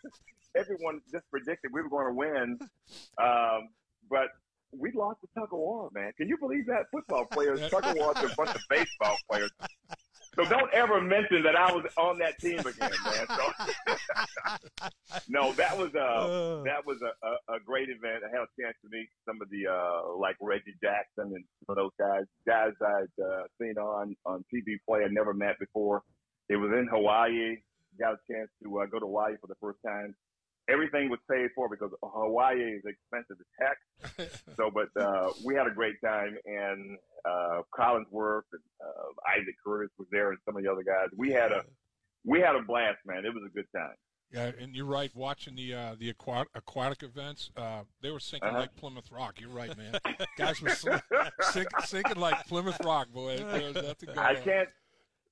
everyone just predicted we were going to win. Um, but we lost the tug of war, man. Can you believe that? Football [laughs] players, tug of war to a bunch of baseball players. So don't ever mention that I was on that team again, man. So [laughs] no, that was uh, that was a, a, a great event. I had a chance to meet some of the uh, like Reggie Jackson and some of those guys, guys I'd uh, seen on on TV play I never met before. It was in Hawaii. Got a chance to uh, go to Hawaii for the first time. Everything was paid for because Hawaii is expensive as heck. [laughs] So, but uh, we had a great time, and uh, Collinsworth and uh, Isaac Curtis was there, and some of the other guys. We had a we had a blast, man. It was a good time.
Yeah, and you're right. Watching the uh, the aquatic, aquatic events, uh, they were sinking
Uh-huh.
like Plymouth Rock. You're right, man. Guys were sink, [laughs] sink, sinking like Plymouth Rock, boy. There was nothing going
I can't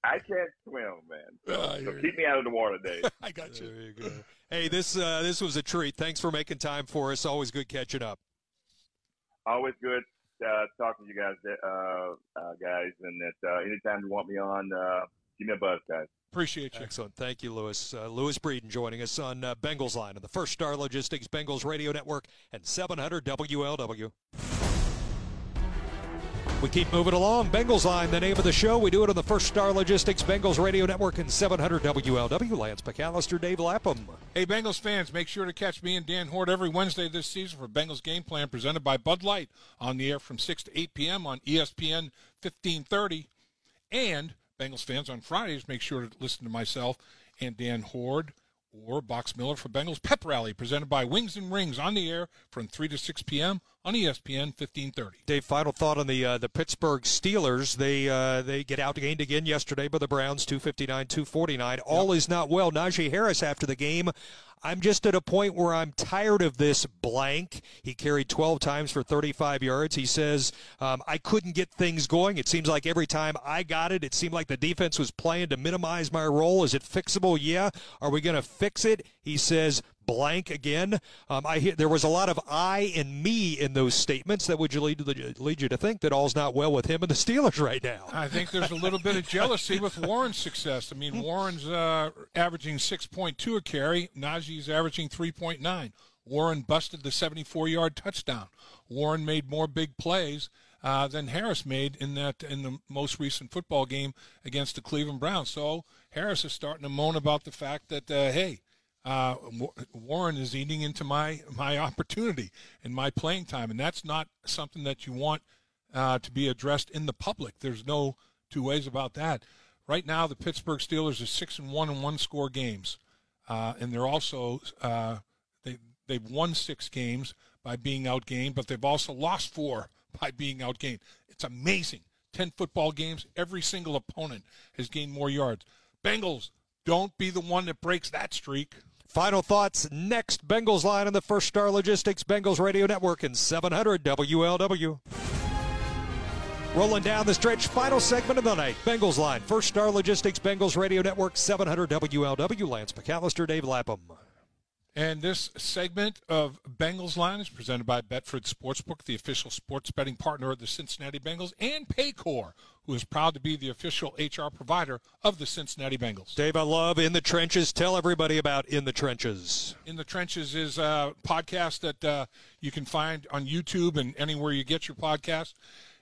I can't swim, man. So,
Ah,
so keep me out of the water, Dave. [laughs]
I got you.
There you go. [laughs] Hey, this uh, this was a treat. Thanks for making time for us. Always good catching up.
Always good uh, talking to you guys, uh, uh, guys, and that uh, anytime you want me on, uh, give me a buzz, guys.
Appreciate you.
Excellent. Thank you, Louis. Uh, Louis Breeden joining us on uh, Bengals Line on the First Star Logistics Bengals Radio Network and 700 WLW. We keep moving along. Bengals Line, the name of the show. We do it on the First Star Logistics Bengals Radio Network and 700 WLW. Lance McAllister, Dave Lapham.
Hey, Bengals fans, make sure to catch me and Dan Hoard every Wednesday this season for Bengals Game Plan presented by Bud Light on the air from 6 to 8 p.m. on ESPN 1530. And Bengals fans on Fridays, make sure to listen to myself and Dan Hoard or Box Miller for Bengals Pep Rally presented by Wings and Rings on the air from 3 to 6 p.m. on ESPN 1530.
Dave, final thought on the uh, the Pittsburgh Steelers. They uh, they get outgained again yesterday by the Browns, 259-249. All is not well. Najee Harris after the game. I'm just at a point where I'm tired of this blank. He carried 12 times for 35 yards. He says, um, I couldn't get things going. It seems like every time I got it, it seemed like the defense was playing to minimize my role. Is it fixable? Yeah. Are we going to fix it? He says, blank again. Um, I hear, there was a lot of I and me in those statements that would lead, lead you to think that all's not well with him and the Steelers right now.
I think there's a little bit of jealousy with Warren's success. I mean, Warren's uh, averaging 6.2 a carry. Najee's averaging 3.9. Warren busted the 74-yard touchdown. Warren made more big plays uh, than Harris made in that in the most recent football game against the Cleveland Browns. So Harris is starting to moan about the fact that uh, hey, uh, Warren is eating into my my opportunity and my playing time, and that's not something that you want uh, to be addressed in the public. There's no two ways about that. Right now, the Pittsburgh Steelers are six and one in one score games, uh, and they're also uh, they they've won six games by being outgained, but they've also lost four [laughs] by being outgained. It's amazing. 10 football games, every single opponent has gained more yards. Bengals, don't be the one that breaks that streak.
Final thoughts next. Bengals line on the First Star Logistics Bengals Radio Network and 700 WLW. Rolling down the stretch, final segment of the night. Bengals line, First Star Logistics Bengals Radio Network 700 WLW. Lance McAllister, Dave Lapham.
And this segment of Bengals Line is presented by Betfred Sportsbook, the official sports betting partner of the Cincinnati Bengals, and Paycor, who is proud to be the official HR provider of the Cincinnati Bengals.
Dave, I love In the Trenches. Tell everybody about In the Trenches.
In the Trenches is a podcast that uh, you can find on YouTube and anywhere you get your podcast.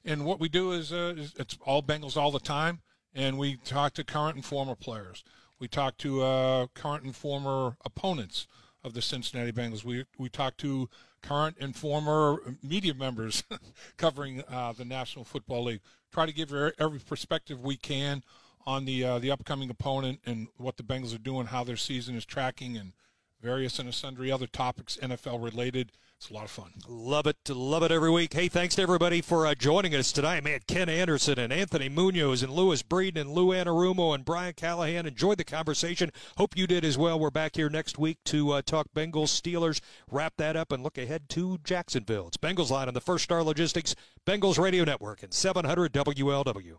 And what we do is, uh, is it's all Bengals all the time, and we talk to current and former players. We talk to uh, current and former opponents of the Cincinnati Bengals. We we talked to current and former media members [laughs] covering uh, the National Football League. Try to give every perspective we can on the uh, the upcoming opponent and what the Bengals are doing, how their season is tracking, and various and sundry other topics NFL related. It's a lot of fun.
Love it. Love it every week. Hey, thanks to everybody for uh, joining us tonight. Man, Ken Anderson and Anthony Munoz and Louis Breeden and Lou Anarumo and Brian Callahan enjoyed the conversation. Hope you did as well. We're back here next week to uh, talk Bengals, Steelers, wrap that up, and look ahead to Jacksonville. It's Bengals Line on the First Star Logistics Bengals Radio Network and 700 WLW.